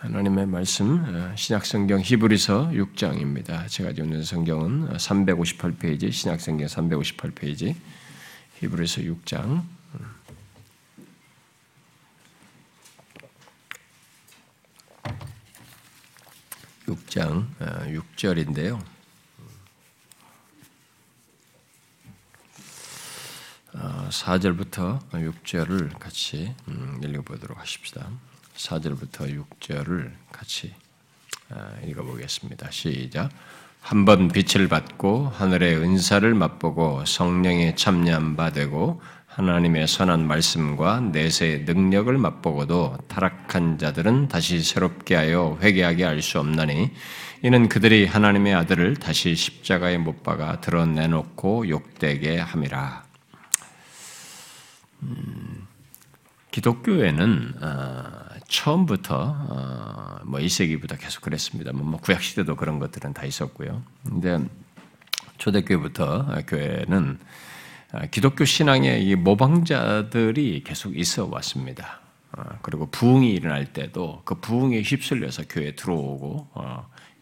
하나님의 말씀 어, 신약성경 히브리서 6장입니다. 제가 있는 성경은 358페이지 신약성경 358페이지 히브리서 6장 6장 6절인데요. 4절부터 6절을 같이 음, 읽어보도록 하십시다. 4절부터 6절을 같이 아, 읽어보겠습니다. 시작. 한번 빛을 받고 하늘의 은사를 맛보고 성령에 참여한 바 되고 하나님의 선한 말씀과 내세의 능력을 맛보고도 타락한 자들은 다시 새롭게 하여 회개하게 할 수 없나니 이는 그들이 하나님의 아들을 다시 십자가에 못 박아 드러내놓고 욕되게 함이라. 음, 기독교에는 어, 처음부터 어, 뭐 1세기부터 계속 그랬습니다. 뭐 구약 시대도 그런 것들은 다 있었고요. 근데 초대교회부터 교회는 어, 기독교 신앙의 이 모방자들이 계속 있어 왔습니다. 어, 그리고 부흥이 일어날 때도 그 부흥에 휩쓸려서 교회에 들어오고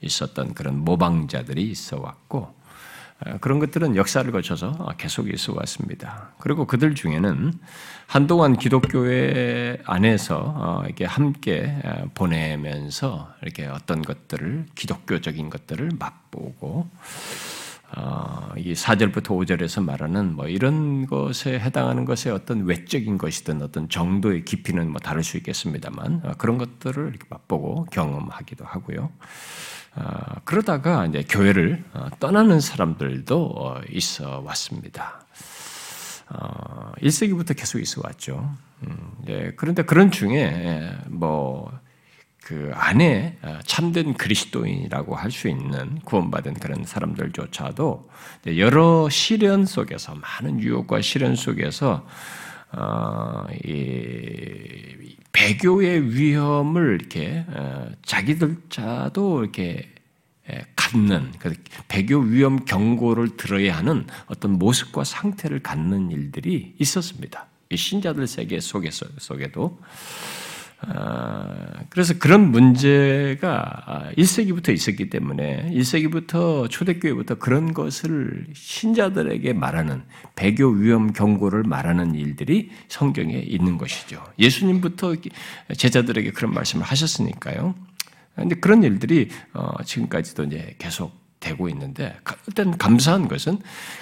있었던 그런 모방자들이 있어 왔고 그런 것들은 역사를 거쳐서 계속 있어 왔습니다. 그리고 그들 중에는 한동안 기독교회 안에서 어, 이렇게 함께 보내면서 이렇게 어떤 것들을 기독교적인 것들을 맛보고 어, 이 4절부터 5절에서 말하는 뭐 이런 것에 해당하는 것의 어떤 외적인 것이든 어떤 정도의 깊이는 뭐 다를 수 있겠습니다만 어, 그런 것들을 이렇게 맛보고 경험하기도 하고요. 어, 그러다가 이제 교회를 어, 떠나는 사람들도 어, 있어 왔습니다. 1세기부터 계속 있어 왔죠. 음, 예, 그런데 그런 중에 예, 뭐그 안에 참된 그리스도인이라고 할 수 있는 구원받은 그런 사람들조차도 여러 시련 속에서 많은 유혹과 시련 속에서 이 배교의 위험을 이렇게 어, 자기들 자도 이렇게 갖는 그 배교 위험 경고를 들어야 하는 어떤 모습과 상태를 갖는 일들이 있었습니다. 신자들 세계 속에서 속에도 아, 그래서 그런 문제가 1세기부터 있었기 때문에 1세기부터 초대교회부터 그런 것을 신자들에게 말하는 배교 위험 경고를 말하는 일들이 성경에 있는 것이죠. 예수님부터 제자들에게 그런 말씀을 하셨으니까요. 근데 그런 일들이 어, 지금까지도 이제 계속 되고 있는데 일단 감사한 것은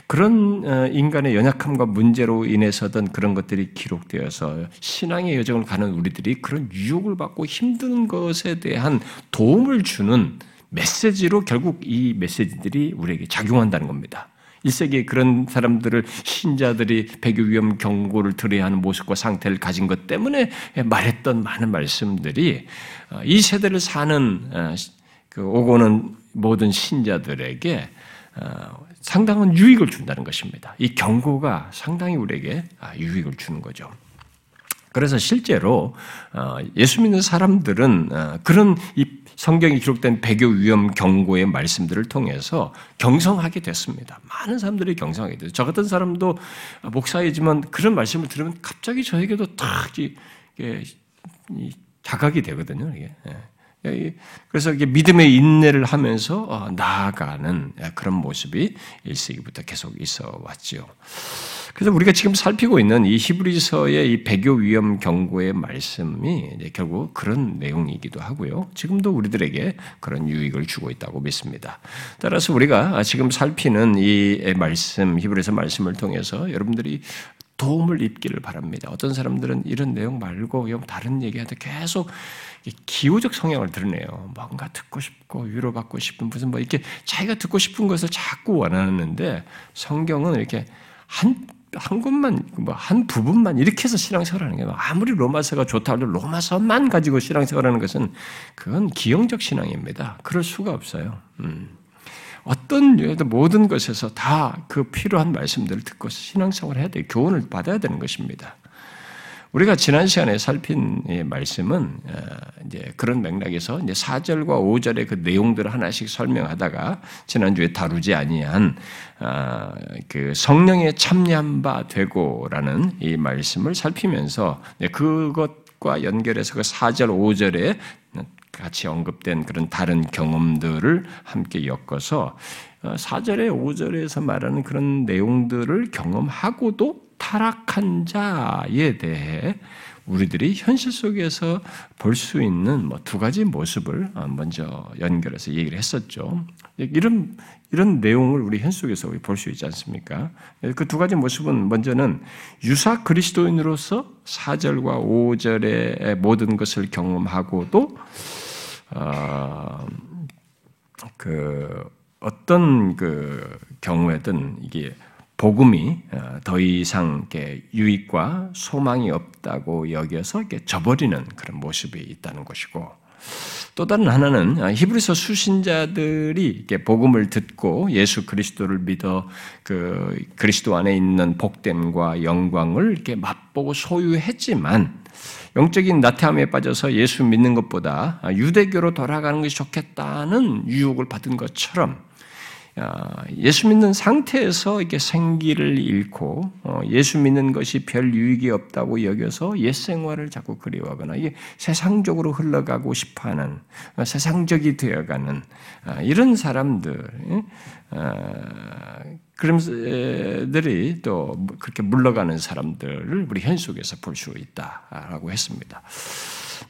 그런 어, 인간의 연약함과 문제로 인해서든 그런 것들이 기록되어서 신앙의 여정을 가는 우리들이 그런 유혹을 받고 힘든 것에 대한 도움을 주는 메시지로 결국 이 메시지들이 우리에게 작용한다는 겁니다. 1세기에 그런 사람들을 신자들이 배교 위험 경고를 들어야 하는 모습과 상태를 가진 것 때문에 말했던 많은 말씀들이 어, 이 세대를 사는 어, 그 오고는 모든 신자들에게 어, 상당한 유익을 준다는 것입니다. 이 경고가 상당히 우리에게 아, 유익을 주는 거죠. 그래서 실제로 어, 예수 믿는 사람들은 어, 그런 이 성경이 기록된 배교 위험 경고의 말씀들을 통해서 경성하게 됐습니다. 많은 사람들이 경성하게 됐어요. 저 같은 사람도 목사이지만 그런 말씀을 들으면 갑자기 저에게도 탁 자각이 되거든요. 이게. 예. 그래서 이게 믿음의 인내를 하면서 어, 나아가는 그런 모습이 1세기부터 계속 있어 왔죠. 그래서 우리가 지금 살피고 있는 이 히브리서의 이 배교 위험 경고의 말씀이 결국 그런 내용이기도 하고요. 지금도 우리들에게 그런 유익을 주고 있다고 믿습니다. 따라서 우리가 지금 살피는 이 말씀, 히브리서 말씀을 통해서 여러분들이 도움을 입기를 바랍니다. 어떤 사람들은 이런 내용 말고 다른 얘기한테 계속 기호적 성향을 드러내요. 뭔가 듣고 싶고 위로받고 싶은 무슨 뭐 이렇게 자기가 듣고 싶은 것을 자꾸 원하는데 성경은 이렇게 한, 한 곳만, 뭐, 한 부분만 이렇게 해서 신앙생활 하는 게 아무리 로마서가 좋다 해도 로마서만 가지고 신앙생활 하는 것은 그건 기형적 신앙입니다. 그럴 수가 없어요. 음. 어떤 모든 것에서 다 그 필요한 말씀들을 듣고 신앙생활을 해야 돼요. 교훈을 받아야 되는 것입니다. 우리가 지난 시간에 살핀 말씀은 어, 이제 그런 맥락에서 이제 4절과 5절의 그 내용들을 하나씩 설명하다가 지난주에 다루지 아니한 어, 그 성령에 참여한 바 되고라는 이 말씀을 살피면서 그것과 연결해서 그 4절, 5절에 같이 언급된 그런 다른 경험들을 함께 엮어서 4절에 어, 5절에서 말하는 그런 내용들을 경험하고도 타락한 자에 대해 우리들이 현실 속에서 볼 수 있는 뭐 두 가지 모습을 어, 먼저 연결해서 얘기를 했었죠. 이런 이런 내용을 우리 현실 속에서 볼 수 있지 않습니까? 그 두 가지 모습은 먼저는 유사 그리스도인으로서 4절과 5절의 모든 것을 경험하고도 어, 그 어떤 그 경우에든 이게 복음이 어, 더 이상 유익과 소망이 없다고 여겨서 저버리는 그런 모습이 있다는 것이고 또 다른 하나는 어, 히브리서 수신자들이 복음을 듣고 예수 그리스도를 믿어 그 그리스도 안에 있는 복됨과 영광을 이렇게 맛보고 소유했지만 영적인 나태함에 빠져서 예수 믿는 것보다 유대교로 돌아가는 것이 좋겠다는 유혹을 받은 것처럼 예수 믿는 상태에서 이렇게 생기를 잃고 어, 예수 믿는 것이 별 유익이 없다고 여겨서 옛 생활을 자꾸 그리워하거나 이게 세상적으로 흘러가고 싶어하는 어, 세상적이 되어가는 어, 이런 사람들 그럼들이 또 그렇게 물러가는 사람들을 우리 현 속에서 볼 수 있다라고 했습니다.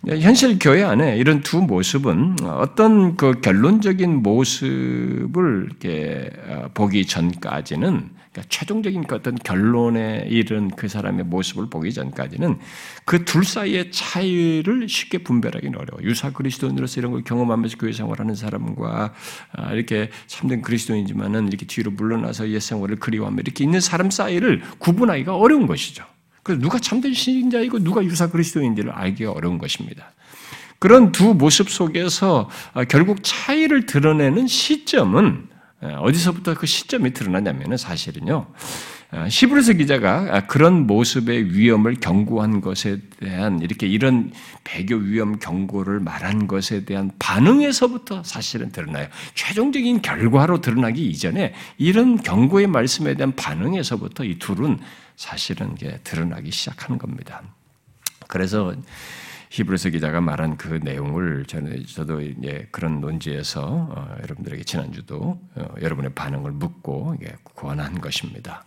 네, 현실 교회 안에 이런 두 모습은 어떤 그 결론적인 모습을 이렇게 어, 보기 전까지는 그러니까 최종적인 그 어떤 결론에 이른 그 사람의 모습을 보기 전까지는 그 둘 사이의 차이를 쉽게 분별하기는 어려워. 유사 그리스도인으로서 이런 걸 경험하면서 교회 생활하는 사람과 아, 이렇게 참된 그리스도인이지만은 이렇게 뒤로 물러나서 옛 생활을 그리워하며 이렇게 있는 사람 사이를 구분하기가 어려운 것이죠. 그래서 누가 참된 신자이고 누가 유사 그리스도인지를 알기가 어려운 것입니다. 그런 두 모습 속에서 아, 결국 차이를 드러내는 시점은 아, 어디서부터 그 시점이 드러나냐면 사실은요. 아, 시브르스 기자가 그런 모습의 위험을 경고한 것에 대한 이렇게 이런 배교 위험 경고를 말한 것에 대한 반응에서부터 사실은 드러나요. 최종적인 결과로 드러나기 이전에 이런 경고의 말씀에 대한 반응에서부터 이 둘은 사실은 드러나기 시작하는 겁니다. 그래서 히브리서 기자가 말한 그 내용을 저는 저도 이제 그런 논지에서 어, 여러분들에게 지난주도 어, 여러분의 반응을 묻고 권한 것입니다.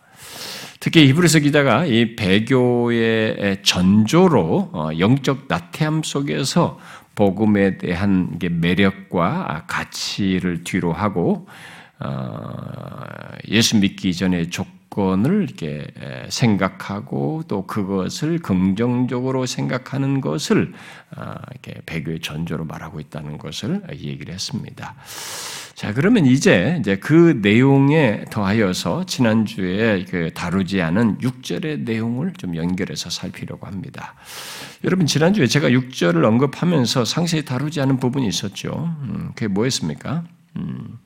특히 히브리서 기자가 이 배교의 전조로 어, 영적 나태함 속에서 복음에 대한 매력과 가치를 뒤로 하고 어, 예수 믿기 전에 조 조건을 이렇게 생각하고 또 그것을 긍정적으로 생각하는 것을 아, 이렇게 배교의 전조로 말하고 있다는 것을 얘기를 했습니다. 자, 그러면 이제 이제 그 내용에 더하여서 지난주에 그 다루지 않은 6절의 내용을 좀 연결해서 살피려고 합니다. 여러분, 지난주에 제가 6절을 언급하면서 상세히 다루지 않은 부분이 있었죠. 음, 그게 뭐였습니까? 음,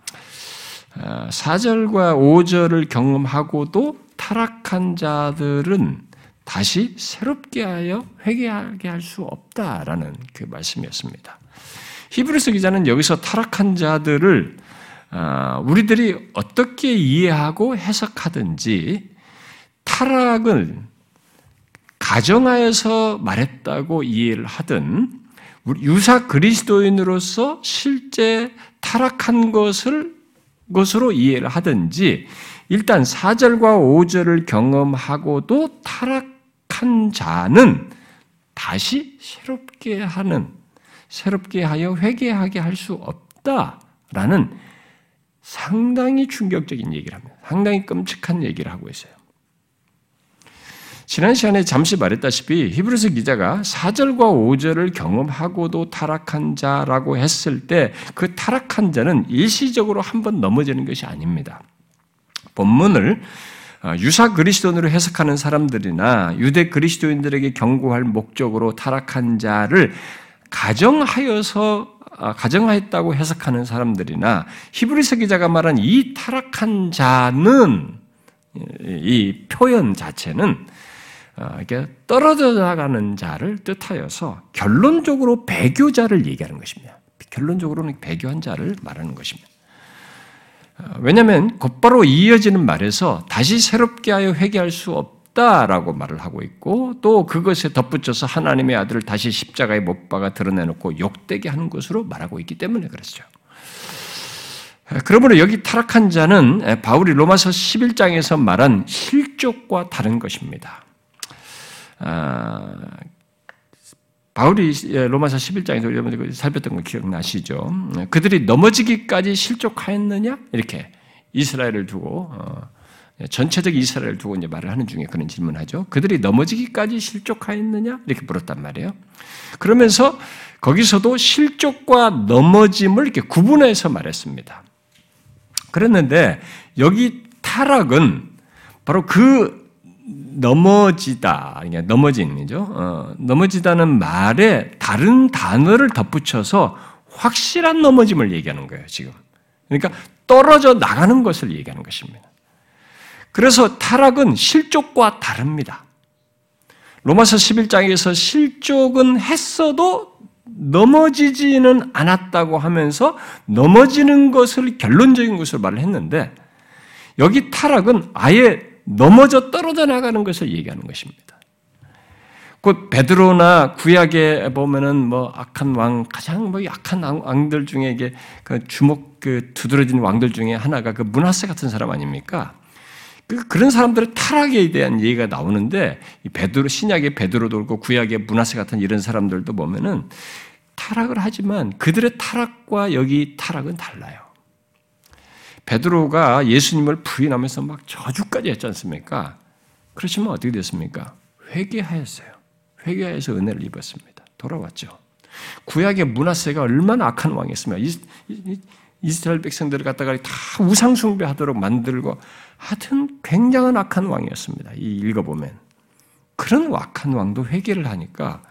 4절과 아, 5절을 경험하고도 타락한 자들은 다시 새롭게 하여 회개하게 할 수 없다라는 그 말씀이었습니다. 히브리서 기자는 여기서 타락한 자들을 아, 우리들이 어떻게 이해하고 해석하든지 타락을 가정하여서 말했다고 이해를 하든 유사 그리스도인으로서 실제 타락한 것을 것으로 이해를 하든지 일단 4절과 5절을 경험하고도 타락한 자는 다시 새롭게 하는 새롭게 하여 회개하게 할 수 없다라는 상당히 충격적인 얘기를 합니다. 상당히 끔찍한 얘기를 하고 있어요. 지난 시간에 잠시 말했다시피 히브리서 기자가 4절과 5절을 경험하고도 타락한 자라고 했을 때 그 타락한 자는 일시적으로 한 번 넘어지는 것이 아닙니다. 본문을 어, 유사 그리스도인으로 해석하는 사람들이나 유대 그리스도인들에게 경고할 목적으로 타락한 자를 가정하여서 어, 가정하였다고 해석하는 사람들이나 히브리서 기자가 말한 이 타락한 자는 이 표현 자체는 어, 이렇게 떨어져 나가는 자를 뜻하여서 결론적으로 배교자를 얘기하는 것입니다. 결론적으로는 배교한 자를 말하는 것입니다. 어, 왜냐하면 곧바로 이어지는 말에서 다시 새롭게 하여 회개할 수 없다라고 말을 하고 있고 또 그것에 덧붙여서 하나님의 아들을 다시 십자가에 못 박아 드러내놓고 욕되게 하는 것으로 말하고 있기 때문에 그렇죠. 그러므로 여기 타락한 자는 바울이 로마서 11장에서 말한 실족과 다른 것입니다. 아, 바울이 로마서 11장에서 여러분들 살폈던 거 기억나시죠? 그들이 넘어지기까지 실족하였느냐? 이렇게 이스라엘을 두고 어, 전체적 이스라엘을 두고 이제 말을 하는 중에 그런 질문하죠. 그들이 넘어지기까지 실족하였느냐? 이렇게 물었단 말이에요. 그러면서 거기서도 실족과 넘어짐을 이렇게 구분해서 말했습니다. 그랬는데 여기 타락은 바로 그 넘어지다, 넘어진이죠. 어, 넘어지다는 말에 다른 단어를 덧붙여서 확실한 넘어짐을 얘기하는 거예요, 지금. 그러니까 떨어져 나가는 것을 얘기하는 것입니다. 그래서 타락은 실족과 다릅니다. 로마서 11장에서 실족은 했어도 넘어지지는 않았다고 하면서 넘어지는 것을 결론적인 것을 말을 했는데 여기 타락은 아예 넘어져 떨어져 나가는 것을 얘기하는 것입니다. 곧 베드로나 구약에 보면은 뭐 악한 왕 가장 뭐 약한 왕들 중에 이게 그 주목 그 두드러진 왕들 중에 하나가 그 문하세 같은 사람 아닙니까? 그 그런 사람들의 타락에 대한 얘기가 나오는데 베드로 신약의 베드로도 그렇고 구약의 문하세 같은 이런 사람들도 보면은 타락을 하지만 그들의 타락과 여기 타락은 달라요. 베드로가 예수님을 부인하면서 막 저주까지 했지 않습니까? 그렇지만 어떻게 됐습니까? 회개하였어요. 회개하여서 은혜를 입었습니다. 돌아왔죠. 구약의 문하세가 얼마나 악한 왕이었습니까? 이스라엘 백성들을 갖다가 다 우상숭배하도록 만들고 하여튼 굉장한 악한 왕이었습니다. 이 읽어보면. 그런 악한 왕도 회개를 하니까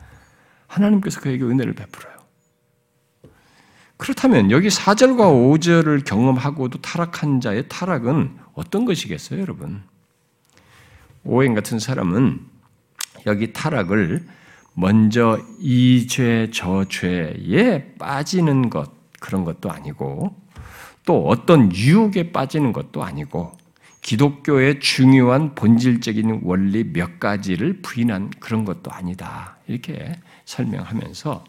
하나님께서 그에게 은혜를 베풀어요. 그렇다면 여기 4절과 5절을 경험하고도 타락한 자의 타락은 어떤 것이겠어요, 여러분? 오행 같은 사람은 여기 타락을 먼저 이 죄, 저 죄에 빠지는 것, 그런 것도 아니고, 또 어떤 유혹에 빠지는 것도 아니고, 기독교의 중요한 본질적인 원리 몇 가지를 부인한 그런 것도 아니다. 이렇게 설명하면서 어,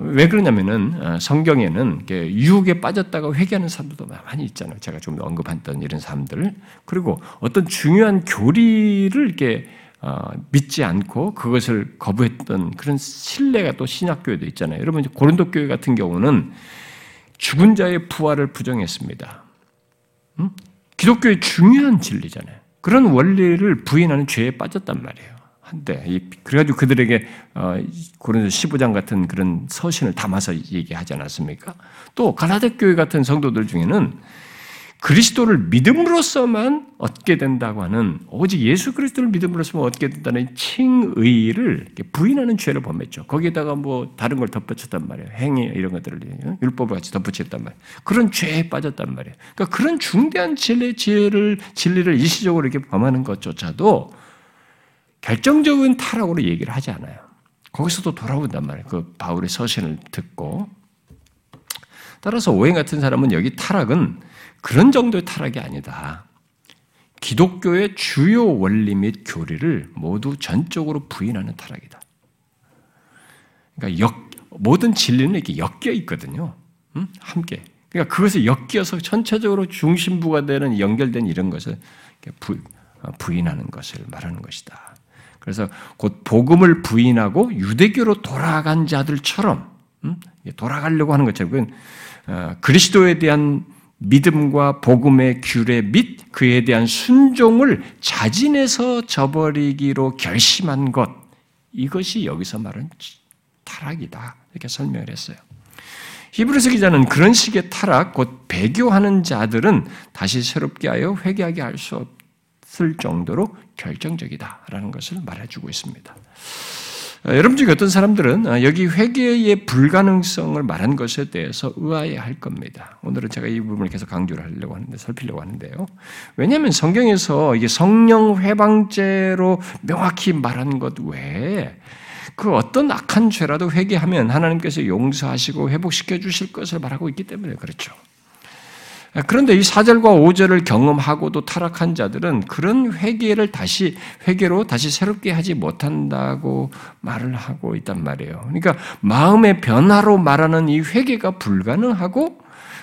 왜 그러냐면은 어, 성경에는 유혹에 빠졌다가 회개하는 사람들도 많이 있잖아요. 제가 좀 언급했던 이런 사람들 그리고 어떤 중요한 교리를 이렇게 어, 믿지 않고 그것을 거부했던 그런 신뢰가 또 신학교에도 있잖아요. 여러분 고린도 교회 같은 경우는 죽은 자의 부활을 부정했습니다. 음? 기독교의 중요한 진리잖아요. 그런 원리를 부인하는 죄에 빠졌단 말이에요. 한데 그래가지고 그들에게 어, 고린도 15장 같은 그런 서신을 담아서 얘기하지 않았습니까? 또 가나데 교회 같은 성도들 중에는 그리스도를 믿음으로써만 얻게 된다고 하는 오직 예수 그리스도를 믿음으로써만 얻게 된다는 칭의를 부인하는 죄를 범했죠. 거기에다가 뭐 다른 걸 덧붙였단 말이에요. 행위 이런 것들을 율법을 같이 덧붙였단 말이에요. 그런 죄에 빠졌단 말이에요. 그러니까 그런 중대한 진리, 지혜를 진리를 일시적으로 이렇게 범하는 것조차도 결정적인 타락으로 얘기를 하지 않아요. 거기서도 돌아온단 말이에요. 그 바울의 서신을 듣고. 따라서 오행 같은 사람은 여기 타락은 그런 정도의 타락이 아니다. 기독교의 주요 원리 및 교리를 모두 전적으로 부인하는 타락이다. 그러니까 역, 모든 진리는 이렇게 엮여 있거든요. 음? 함께. 그러니까 그것을 엮여서 전체적으로 중심부가 되는 연결된 이런 것을 부, 어, 부인하는 것을 말하는 것이다. 그래서 곧 복음을 부인하고 유대교로 돌아간 자들처럼 음? 돌아가려고 하는 것처럼 어, 그리스도에 대한 믿음과 복음의 규례 및 그에 대한 순종을 자진해서 저버리기로 결심한 것 이것이 여기서 말하는 타락이다 이렇게 설명을 했어요. 히브리서 기자는 그런 식의 타락, 곧 배교하는 자들은 다시 새롭게 하여 회개하게 할 수 없 을 정도로 결정적이다라는 것을 말해주고 있습니다. 어, 여러분 중에 어떤 사람들은 어, 여기 회개의 불가능성을 말한 것에 대해서 의아해 할 겁니다. 오늘은 제가 이 부분을 계속 강조를 하려고 하는데, 살피려고 하는데요. 왜냐하면 성경에서 이게 성령 회방죄로 명확히 말한 것 외에 그 어떤 악한 죄라도 회개하면 하나님께서 용서하시고 회복시켜 주실 것을 말하고 있기 때문에 그렇죠. 그런데 이 4절과 5절을 경험하고도 타락한 자들은 그런 회개를 다시 회개로 다시 새롭게 하지 못한다고 말을 하고 있단 말이에요. 그러니까 마음의 변화로 말하는 이 회개가 불가능하고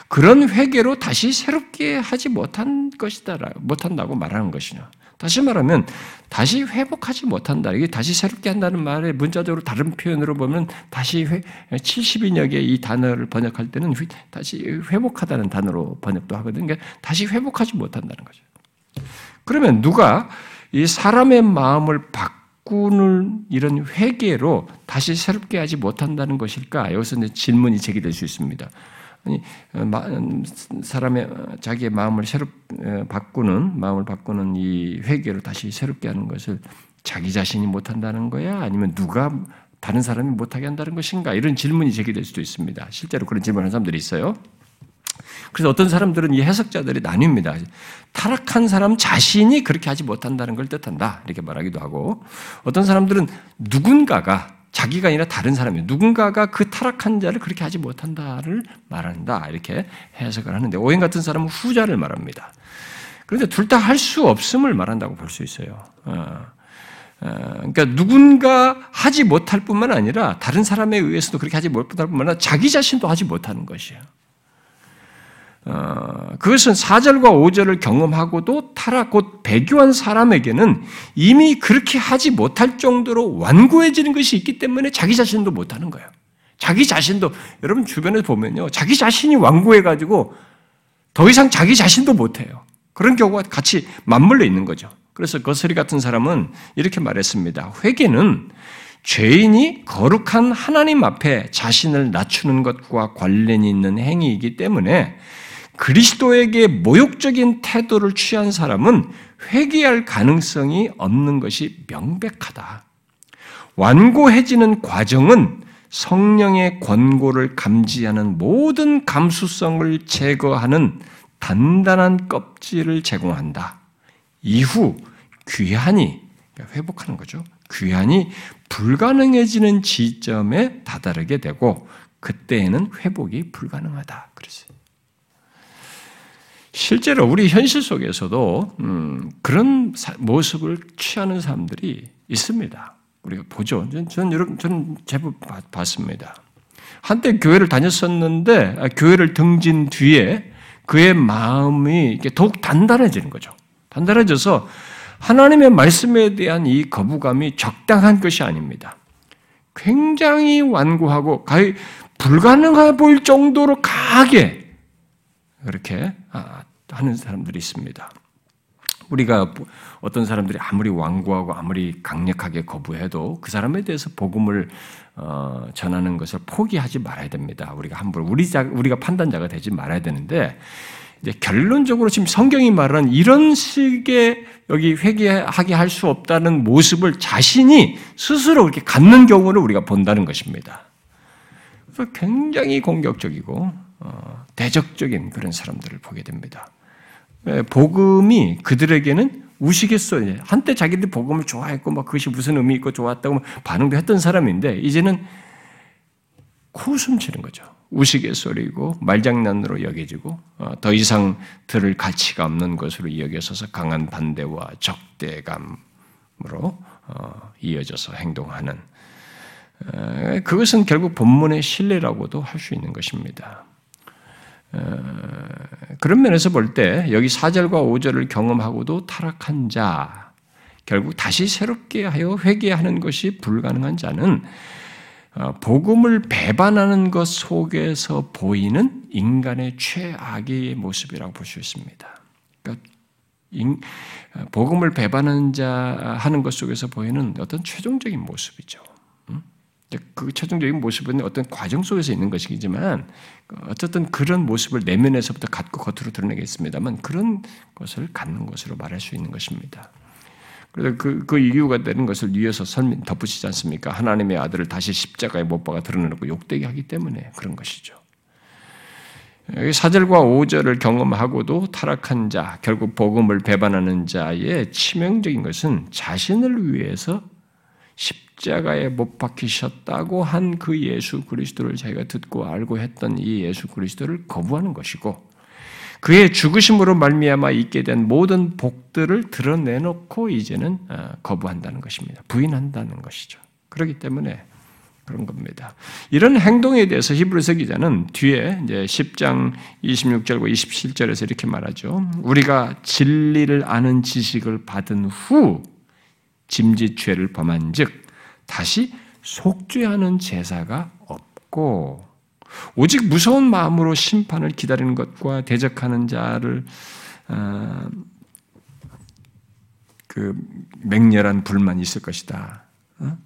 그런 회개로 다시 새롭게 하지 못한 것이다 못한다고 말하는 것이냐. 다시 말하면 다시 회복하지 못한다. 이게 다시 새롭게 한다는 말에 문자적으로 다른 표현으로 보면 다시 회, 70인역의 이 단어를 번역할 때는 다시 회복하다는 단어로 번역도 하거든요. 그러니까 다시 회복하지 못한다는 거죠. 그러면 누가 이 사람의 마음을 바꾸는 이런 회개로 다시 새롭게 하지 못한다는 것일까? 여기서 이제 질문이 제기될 수 있습니다. 아니 음, 사람의 자기의 마음을 새로 바꾸는 마음을 바꾸는 이 회개로 다시 새롭게 하는 것을 자기 자신이 못한다는 거야? 아니면 누가 다른 사람이 못하게 한다는 것인가? 이런 질문이 제기될 수도 있습니다. 실제로 그런 질문하는 사람들이 있어요. 그래서 어떤 사람들은 이 해석자들이 나뉩니다. 타락한 사람 자신이 그렇게 하지 못한다는 걸 뜻한다. 이렇게 말하기도 하고, 어떤 사람들은 누군가가 자기가 아니라 다른 사람이 누군가가 그 타락한 자를 그렇게 하지 못한다를 말한다 이렇게 해석을 하는데 오행 같은 사람은 후자를 말합니다. 그런데 둘 다 할 수 없음을 말한다고 볼 수 있어요. 어, 어, 그러니까 누군가 하지 못할 뿐만 아니라 다른 사람에 의해서도 그렇게 하지 못할 뿐만 아니라 자기 자신도 하지 못하는 것이에요. 어, 그것은 4절과 5절을 경험하고도 타락 곧 배교한 사람에게는 이미 그렇게 하지 못할 정도로 완고해지는 것이 있기 때문에 자기 자신도 못하는 거예요. 자기 자신도 여러분 주변에 보면요, 자기 자신이 완고해 가지고 더 이상 자기 자신도 못해요. 그런 경우가 같이 맞물려 있는 거죠. 그래서 거스리 같은 사람은 이렇게 말했습니다. 회개는 죄인이 거룩한 하나님 앞에 자신을 낮추는 것과 관련이 있는 행위이기 때문에 그리스도에게 모욕적인 태도를 취한 사람은 회개할 가능성이 없는 것이 명백하다. 완고해지는 과정은 성령의 권고를 감지하는 모든 감수성을 제거하는 단단한 껍질을 제공한다. 이후 귀환이 그러니까 회복하는 거죠. 귀환이 불가능해지는 지점에 다다르게 되고 그때에는 회복이 불가능하다. 그랬어요. 실제로 우리 현실 속에서도 음, 그런 모습을 취하는 사람들이 있습니다. 우리가 보죠. 저는 여러분 저는 제법 봤습니다. 한때 교회를 다녔었는데 아, 교회를 등진 뒤에 그의 마음이 더욱 단단해지는 거죠. 단단해져서 하나님의 말씀에 대한 이 거부감이 적당한 것이 아닙니다. 굉장히 완고하고 거의 불가능해 보일 정도로 강하게 그렇게 아, 하는 사람들이 있습니다. 우리가 어떤 사람들이 아무리 완고하고 아무리 강력하게 거부해도 그 사람에 대해서 복음을 어, 전하는 것을 포기하지 말아야 됩니다. 우리가 함부로 우리 자, 우리가 판단자가 되지 말아야 되는데 이제 결론적으로 지금 성경이 말하는 이런 식의 여기 회개하게 할 수 없다는 모습을 자신이 스스로 이렇게 갖는 경우를 우리가 본다는 것입니다. 굉장히 공격적이고 어, 대적적인 그런 사람들을 보게 됩니다. 예, 복음이 그들에게는 우시겠어요. 한때 자기들이 복음을 좋아했고 막 그것이 무슨 의미 있고 좋았다고 반응도 했던 사람인데 이제는 코웃음 치는 거죠. 우스갯소리고 말장난으로 여겨지고 어, 더 이상 들을 가치가 없는 것으로 여겨져서 강한 반대와 적대감으로 어, 이어져서 행동하는 어, 그것은 결국 본문의 신뢰라고도 할 수 있는 것입니다. 그런 면에서 볼 때 여기 4절과 5절을 경험하고도 타락한 자, 결국 다시 새롭게 하여 회개하는 것이 불가능한 자는 어, 복음을 배반하는 것 속에서 보이는 인간의 최악의 모습이라고 볼 수 있습니다. 그러니까 어, 복음을 배반하는 자 하는 것 속에서 보이는 어떤 최종적인 모습이죠. 그 최종적인 모습은 어떤 과정 속에서 있는 것이지만 어쨌든 그런 모습을 내면에서부터 갖고 겉으로 드러내겠습니다만 그런 것을 갖는 것으로 말할 수 있는 것입니다. 그래서 그, 그 이유가 되는 것을 위해서 설명 덧붙이지 않습니까? 하나님의 아들을 다시 십자가에 못 박아 드러내고 욕되게 하기 때문에 그런 것이죠. 여기 4절과 5절을 경험하고도 타락한 자, 결국 복음을 배반하는 자의 치명적인 것은 자신을 위해서 십 자가에 못 박히셨다고 한 그 예수 그리스도를 자기가 듣고 알고 했던 이 예수 그리스도를 거부하는 것이고 그의 죽으심으로 말미암아 있게 된 모든 복들을 드러내놓고 이제는 어, 거부한다는 것입니다. 부인한다는 것이죠. 그렇기 때문에 그런 겁니다. 이런 행동에 대해서 히브리서 기자는 뒤에 이제 10장 26절과 27절에서 이렇게 말하죠. 우리가 진리를 아는 지식을 받은 후 짐짓 죄를 범한즉 다시 속죄하는 제사가 없고 오직 무서운 마음으로 심판을 기다리는 것과 대적하는 자를 어, 그 맹렬한 불만이 있을 것이다. 어?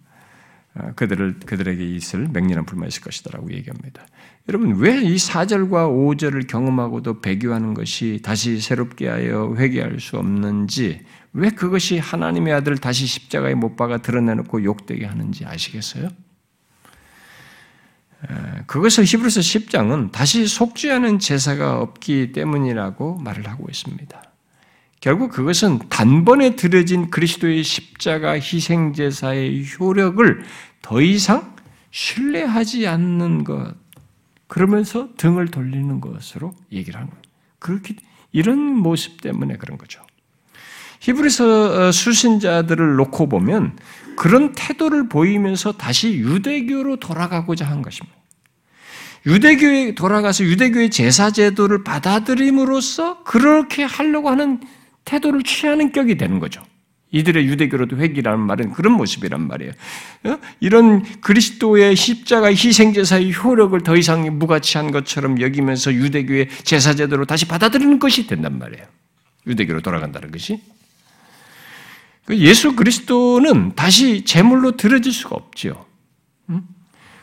어, 그들을 그들에게 있을 맹렬한 불만이 있을 것이다라고 얘기합니다. 여러분 왜 이 4절과 5절을 경험하고도 배교하는 것이 다시 새롭게 하여 회개할 수 없는지 왜 그것이 하나님의 아들을 다시 십자가에 못 박아 드러내놓고 욕되게 하는지 아시겠어요? 그것을 히브리서 10장은 다시 속죄하는 제사가 없기 때문이라고 말을 하고 있습니다. 결국 그것은 단번에 들여진 그리스도의 십자가 희생 제사의 효력을 더 이상 신뢰하지 않는 것, 그러면서 등을 돌리는 것으로 얘기를 하는 거예요. 그렇게 이런 모습 때문에 그런 거죠. 히브리서 어, 수신자들을 놓고 보면 그런 태도를 보이면서 다시 유대교로 돌아가고자 한 것입니다. 유대교에 돌아가서 유대교의 제사 제도를 받아들임으로써 그렇게 하려고 하는 태도를 취하는 격이 되는 거죠. 이들의 유대교로도 회기라는 말은 그런 모습이란 말이에요. 어? 이런 그리스도의 십자가 희생제사의 효력을 더 이상 무가치한 것처럼 여기면서 유대교의 제사제도로 다시 받아들이는 것이 된단 말이에요. 유대교로 돌아간다는 것이. 그 예수 그리스도는 다시 제물로 들어질 수가 없죠.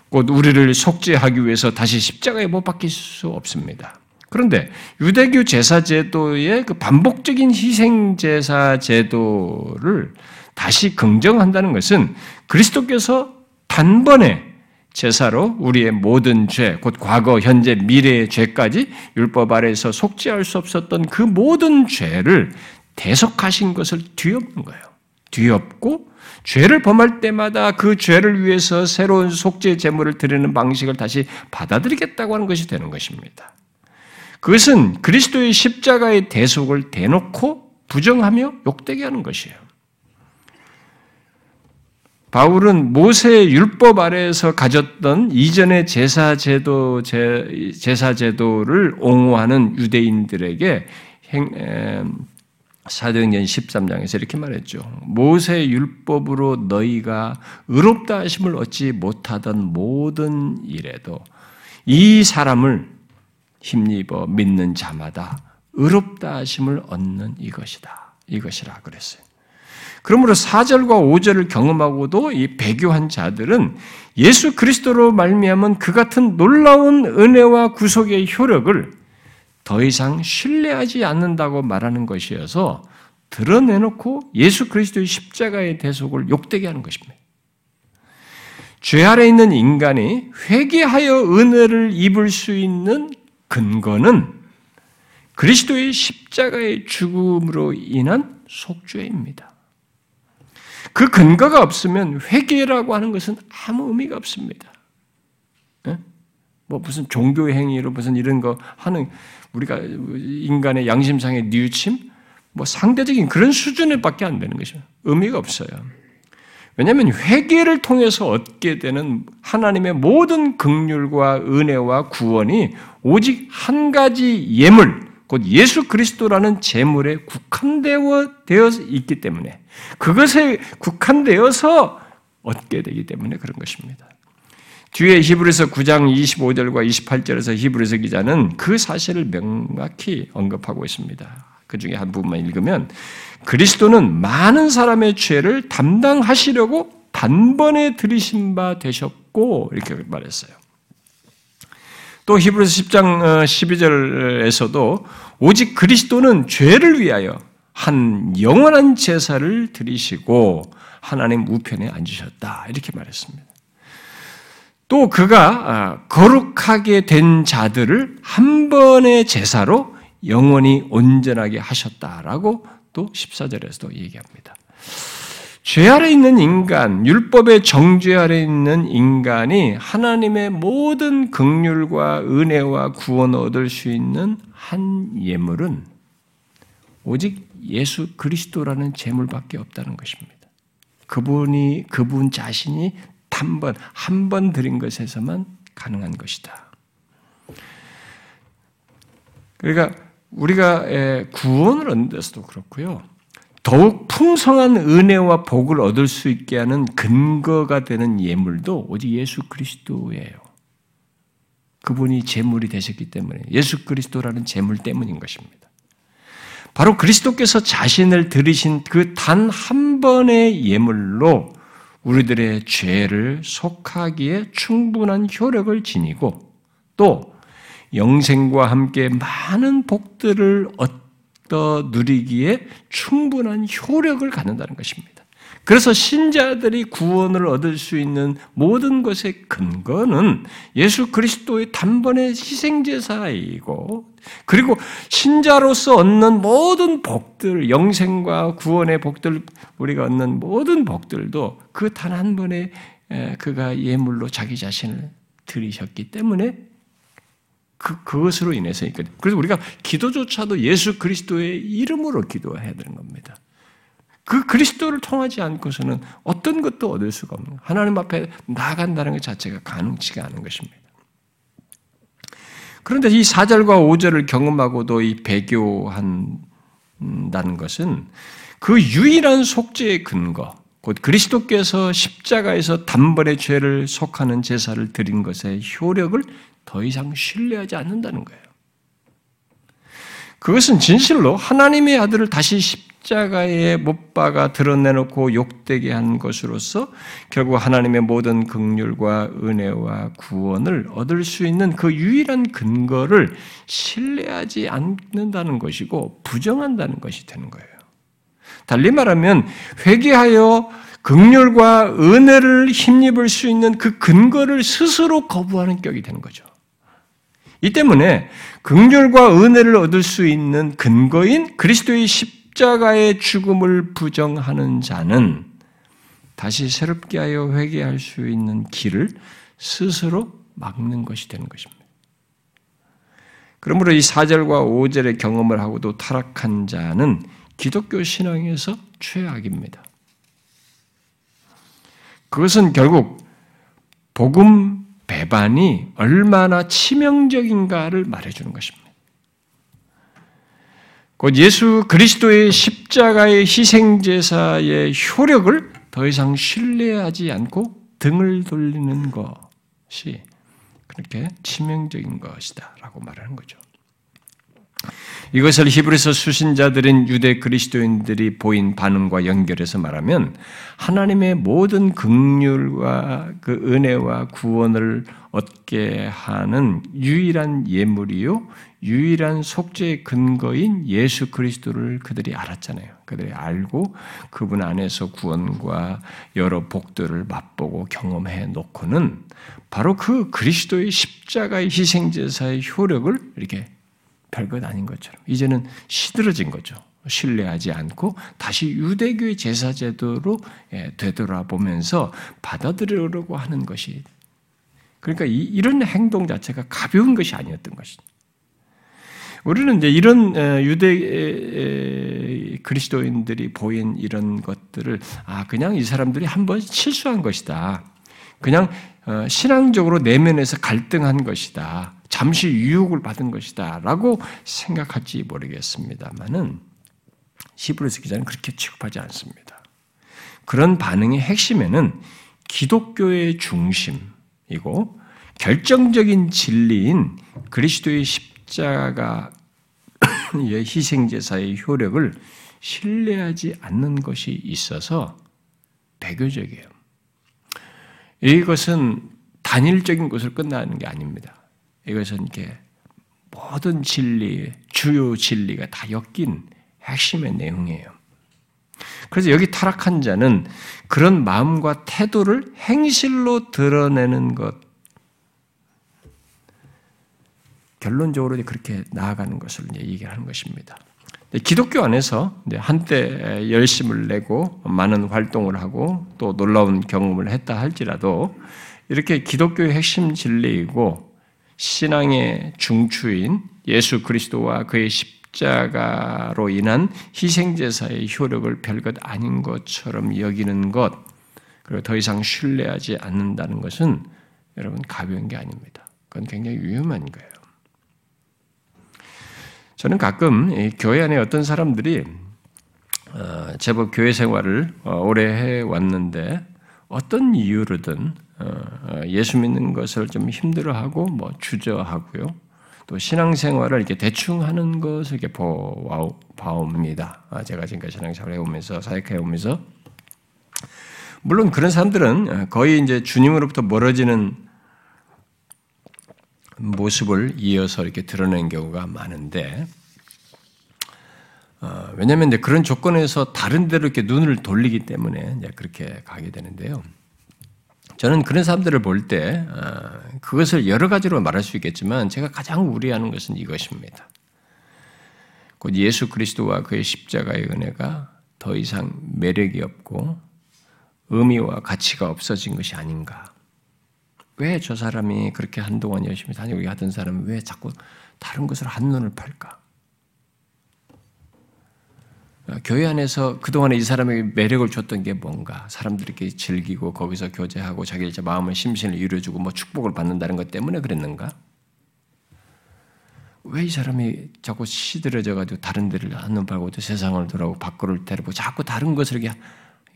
곧 우리를 속죄하기 위해서 다시 십자가에 못 박힐 수 없습니다. 그런데 유대교 제사 제도의 그 반복적인 희생 제사 제도를 다시 긍정한다는 것은 그리스도께서 단번에 제사로 우리의 모든 죄, 곧 과거, 현재, 미래의 죄까지 율법 아래에서 속죄할 수 없었던 그 모든 죄를 대속하신 것을 뒤엎는 거예요. 뒤엎고 죄를 범할 때마다 그 죄를 위해서 새로운 속죄 제물을 드리는 방식을 다시 받아들이겠다고 하는 것이 되는 것입니다. 그것은 그리스도의 십자가의 대속을 대놓고 부정하며 욕되게 하는 것이에요. 바울은 모세의 율법 아래에서 가졌던 이전의 제사 제도 제사 제도를 옹호하는 유대인들에게 행, 사도행전 13장에서 이렇게 말했죠. 모세 율법으로 너희가 의롭다 하심을 얻지 못하던 모든 일에도 이 사람을 힘입어 믿는 자마다 의롭다 하심을 얻는 이것이다. 이것이라 그랬어요. 그러므로 4절과 5절을 경험하고도 이 배교한 자들은 예수 그리스도로 말미암은 그 같은 놀라운 은혜와 구속의 효력을 더 이상 신뢰하지 않는다고 말하는 것이어서 드러내놓고 예수 그리스도의 십자가의 대속을 욕되게 하는 것입니다. 죄 아래 있는 인간이 회개하여 은혜를 입을 수 있는 근거는 그리스도의 십자가의 죽음으로 인한 속죄입니다. 그 근거가 없으면 회개라고 하는 것은 아무 의미가 없습니다. 네? 뭐 무슨 종교 행위로 무슨 이런 거 하는 우리가 인간의 양심상의 뉘우침, 뭐 상대적인 그런 수준에밖에 안 되는 것이죠. 의미가 없어요. 왜냐하면 회개를 통해서 얻게 되는 하나님의 모든 긍휼과 은혜와 구원이 오직 한 가지 예물, 곧 예수 그리스도라는 제물에 국한되어 있기 때문에 그것에 국한되어서 얻게 되기 때문에 그런 것입니다. 뒤에 히브리서 9장 25절과 28절에서 히브리서 기자는 그 사실을 명확히 언급하고 있습니다. 그 중에 한 부분만 읽으면 그리스도는 많은 사람의 죄를 담당하시려고 단번에 들이신 바 되셨고 이렇게 말했어요. 또 히브리서 10장 12절에서도 어, 오직 그리스도는 죄를 위하여 한 영원한 제사를 드리시고 하나님 우편에 앉으셨다 이렇게 말했습니다. 또 그가 아, 거룩하게 된 자들을 한 번의 제사로 영원히 온전하게 하셨다라고 또 14절에서도 얘기합니다. 죄 아래 있는 인간, 율법의 정죄 아래 있는 인간이 하나님의 모든 긍휼과 은혜와 구원을 얻을 수 있는 한 예물은 오직 예수 그리스도라는 제물밖에 없다는 것입니다. 그분이 그분 자신이 단 번 한 번 드린 것에서만 가능한 것이다. 그러니까 우리가 구원을 얻는 데서도 그렇고요. 더욱 풍성한 은혜와 복을 얻을 수 있게 하는 근거가 되는 예물도 오직 예수 그리스도예요. 그분이 제물이 되셨기 때문에 예수 그리스도라는 제물 때문인 것입니다. 바로 그리스도께서 자신을 들이신 그 단 한 번의 예물로 우리들의 죄를 속하기에 충분한 효력을 지니고 또 영생과 함께 많은 복들을 얻어 누리기에 충분한 효력을 갖는다는 것입니다. 그래서 신자들이 구원을 얻을 수 있는 모든 것의 근거는 예수 그리스도의 단번의 희생제사이고, 그리고 신자로서 얻는 모든 복들, 영생과 구원의 복들, 우리가 얻는 모든 복들도 그 단 한 번에 그가 예물로 자기 자신을 들이셨기 때문에 그, 그것으로 인해서 있거든요. 그래서 우리가 기도조차도 예수 그리스도의 이름으로 기도해야 되는 겁니다. 그 그리스도를 통하지 않고서는 어떤 것도 얻을 수가 없는 하나님 앞에 나간다는 것 자체가 가능치가 않은 것입니다. 그런데 이 4절과 5절을 경험하고도 이 배교한다는 것은 그 유일한 속죄의 근거, 곧 그리스도께서 십자가에서 단번에 죄를 속하는 제사를 드린 것의 효력을 더 이상 신뢰하지 않는다는 거예요. 그것은 진실로 하나님의 아들을 다시 십자가에 못 박아 드러내놓고 욕되게 한 것으로서 결국 하나님의 모든 긍휼과 은혜와 구원을 얻을 수 있는 그 유일한 근거를 신뢰하지 않는다는 것이고 부정한다는 것이 되는 거예요. 달리 말하면 회개하여 긍휼과 은혜를 힘입을 수 있는 그 근거를 스스로 거부하는 격이 되는 거죠. 이 때문에 긍휼과 은혜를 얻을 수 있는 근거인 그리스도의 십 자가의 죽음을 부정하는 자는 다시 새롭게 하여 회개할 수 있는 길을 스스로 막는 것이 되는 것입니다. 그러므로 이 4절과 5절의 경험을 하고도 타락한 자는 기독교 신앙에서 최악입니다. 그것은 결국 복음 배반이 얼마나 치명적인가를 말해주는 것입니다. 곧 예수 그리스도의 십자가의 희생제사의 효력을 더 이상 신뢰하지 않고 등을 돌리는 것이 그렇게 치명적인 것이다 라고 말하는 거죠. 이것을 히브리서 수신자들인 유대 그리스도인들이 보인 반응과 연결해서 말하면 하나님의 모든 긍휼과 그 은혜와 구원을 얻게 하는 유일한 예물이요 유일한 속죄의 근거인 예수 그리스도를 그들이 알았잖아요. 그들이 알고 그분 안에서 구원과 여러 복들을 맛보고 경험해 놓고는 바로 그 그리스도의 십자가의 희생제사의 효력을 이렇게 별것 아닌 것처럼 이제는 시들어진 거죠. 신뢰하지 않고 다시 유대교의 제사 제도로 예, 되돌아보면서 받아들이려고 하는 것이 그러니까 이, 런 행동 자체가 가벼운 것이 아니었던 것이죠. 우리는 이제 이런 유대 그리스도인들이 보인 이런 것들을 아 그냥 이 사람들이 한번 실수한 것이다. 그냥 어, 신앙적으로 내면에서 갈등한 것이다. 잠시 유혹을 받은 것이다. 라고 생각할지 모르겠습니다만은 시브레스 기자는 그렇게 취급하지 않습니다. 그런 반응의 핵심에는 기독교의 중심이고 결정적인 진리인 그리스도의 십자 가의 희생제사의 효력을 신뢰하지 않는 것이 있어서 배교적이에요. 이것은 단일적인 것을 끝나는 게 아닙니다. 이것은 이게 모든 진리, 주요 진리가 다 엮인 핵심의 내용이에요. 그래서 여기 타락한 자는 그런 마음과 태도를 행실로 드러내는 것, 결론적으로 그렇게 나아가는 것을 얘기하는 것입니다. 기독교 안에서 한때 열심을 내고 많은 활동을 하고 또 놀라운 경험을 했다 할지라도 이렇게 기독교의 핵심 진리이고 신앙의 중추인 예수 그리스도와 그의 십자가로 인한 희생제사의 효력을 별것 아닌 것처럼 여기는 것, 그리고 더 이상 신뢰하지 않는다는 것은 여러분 가벼운 게 아닙니다. 그건 굉장히 위험한 거예요. 저는 가끔 교회 안에 어떤 사람들이 어, 제법 교회 생활을 어, 오래 해 왔는데 어떤 이유로든 어, 예수 믿는 것을 좀 힘들어하고 뭐 주저하고요. 또 신앙생활을 이렇게 대충 하는 것을 이렇게 봐옵니다. 아, 제가 지금까지 신앙생활 해오면서 사역해 오면서 물론 그런 사람들은 거의 이제 주님으로부터 멀어지는 모습을 이어서 이렇게 드러낸 경우가 많은데, 어, 왜냐하면 이제 그런 조건에서 다른 데로 이렇게 눈을 돌리기 때문에 이제 그렇게 가게 되는데요. 저는 그런 사람들을 볼때 어, 그것을 여러 가지로 말할 수 있겠지만 제가 가장 우려하는 것은 이것입니다. 곧 예수 그리스도와 그의 십자가의 은혜가 더 이상 매력이 없고 의미와 가치가 없어진 것이 아닌가. 왜 저 사람이 그렇게 한동안 열심히 다니고 하던 사람은 왜 자꾸 다른 것을 한눈을 팔까? 교회 안에서 그동안에 이 사람에게 매력을 줬던 게 뭔가? 사람들에게 즐기고 거기서 교제하고 자기 이 마음의 심신을 이루어주고 뭐 축복을 받는다는 것 때문에 그랬는가? 왜 이 사람이 자꾸 시들어져 가지고 다른 데를 한눈 팔고 또 세상을 돌아오고 밖으로 데려보고 자꾸 다른 것을 이렇게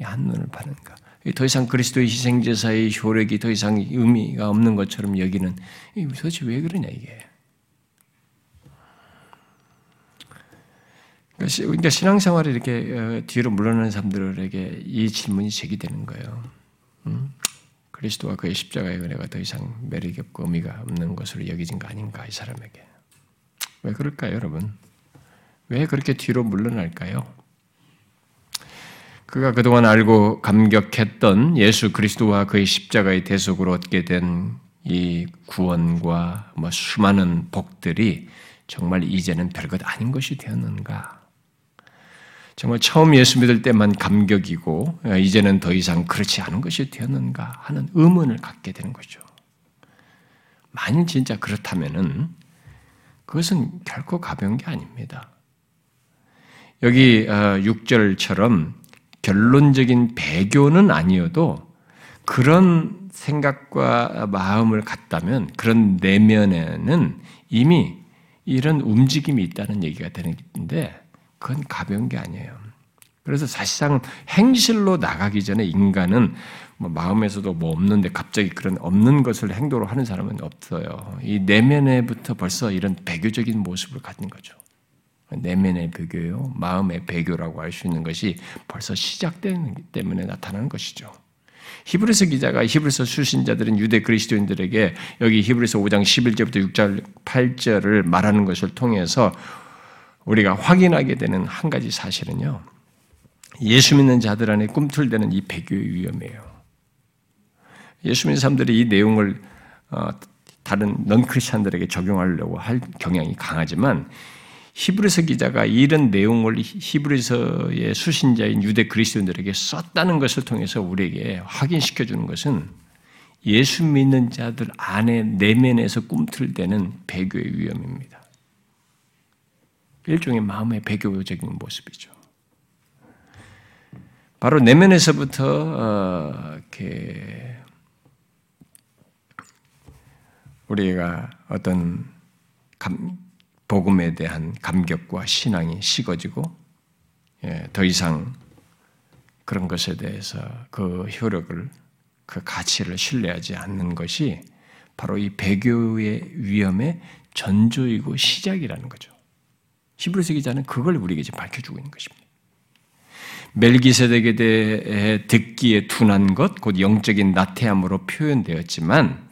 한눈을 파는가? 더 이상 그리스도의 희생제사의 효력이 더 이상 의미가 없는 것처럼 여기는 도대체 왜 그러냐 이게. 그러니까 신앙생활이 이렇게 어, 뒤로 물러나는 사람들에게 이 질문이 제기되는 거예요. 음? 그리스도와 그의 십자가의 은혜가 더 이상 매력이 없고 의미가 없는 것으로 여기진 거 아닌가 이 사람에게. 왜 그럴까요, 여러분? 왜 그렇게 뒤로 물러날까요? 그가 그동안 알고 감격했던 예수 그리스도와 그의 십자가의 대속으로 얻게 된 이 구원과 뭐 수많은 복들이 정말 이제는 별것 아닌 것이 되었는가? 정말 처음 예수 믿을 때만 감격이고 이제는 더 이상 그렇지 않은 것이 되었는가 하는 의문을 갖게 되는 거죠. 만일 진짜 그렇다면은 그것은 결코 가벼운 게 아닙니다. 여기 6절처럼 어, 결론적인 배교는 아니어도 그런 생각과 마음을 갖다면 그런 내면에는 이미 이런 움직임이 있다는 얘기가 되는데 그건 가벼운 게 아니에요. 그래서 사실상 행실로 나가기 전에 인간은 뭐 마음에서도 뭐 없는데 갑자기 그런 없는 것을 행동으로 하는 사람은 없어요. 이 내면에부터 벌써 이런 배교적인 모습을 갖는 거죠. 내면의 배교요, 마음의 배교라고 할 수 있는 것이 벌써 시작되기 때문에 나타나는 것이죠. 히브리서 기자가 히브리서 수신자들은 유대 그리스도인들에게 여기 히브리서 5장 11절부터 6절 8절을 말하는 것을 통해서 우리가 확인하게 되는 한 가지 사실은요. 예수 믿는 자들 안에 꿈틀대는 이 배교의 위험이에요. 예수 믿는 사람들이 이 내용을 어, 다른 넌 크리스천들에게 적용하려고 할 경향이 강하지만 히브리서 기자가 이런 내용을 히브리서의 수신자인 유대 그리스도인들에게 썼다는 것을 통해서 우리에게 확인시켜 주는 것은 예수 믿는 자들 안에 내면에서 꿈틀대는 배교의 위험입니다. 일종의 마음의 배교적인 모습이죠. 바로 내면에서부터 어, 이렇게 우리가 어떤 감, 복음에 대한 감격과 신앙이 식어지고 예, 더 이상 그런 것에 대해서 그 효력을 그 가치를 신뢰하지 않는 것이 바로 이 배교의 위험의 전조이고 시작이라는 거죠. 히브리서 기자는 그걸 우리에게 지금 밝혀주고 있는 것입니다. 멜기세덱에 대해 듣기에 둔한 것, 곧 영적인 나태함으로 표현되었지만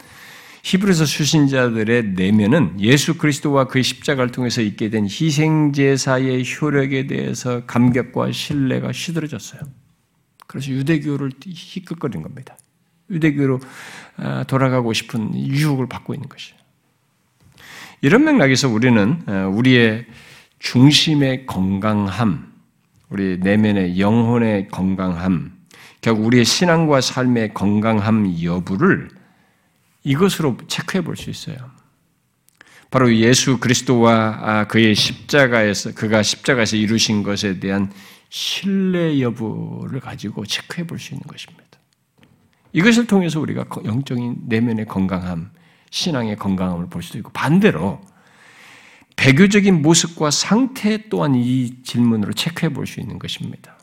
히브리서 수신자들의 내면은 예수 그리스도와 그의 십자가를 통해서 있게 된 희생 제사의 효력에 대해서 감격과 신뢰가 시들어졌어요. 그래서 유대교를 희끗거린 겁니다. 유대교로 아, 돌아가고 싶은 유혹을 받고 있는 것이에요. 이런 맥락에서 우리는 아, 우리의 중심의 건강함, 우리 내면의 영혼의 건강함, 결국 우리의 신앙과 삶의 건강함 여부를 이것으로 체크해 볼 수 있어요. 바로 예수 그리스도와 아, 그의 십자가에서 그가 십자가에서 이루신 것에 대한 신뢰 여부를 가지고 체크해 볼 수 있는 것입니다. 이것을 통해서 우리가 영적인 내면의 건강함, 신앙의 건강함을 볼 수도 있고 반대로 배교적인 모습과 상태 또한 이 질문으로 체크해 볼 수 있는 것입니다.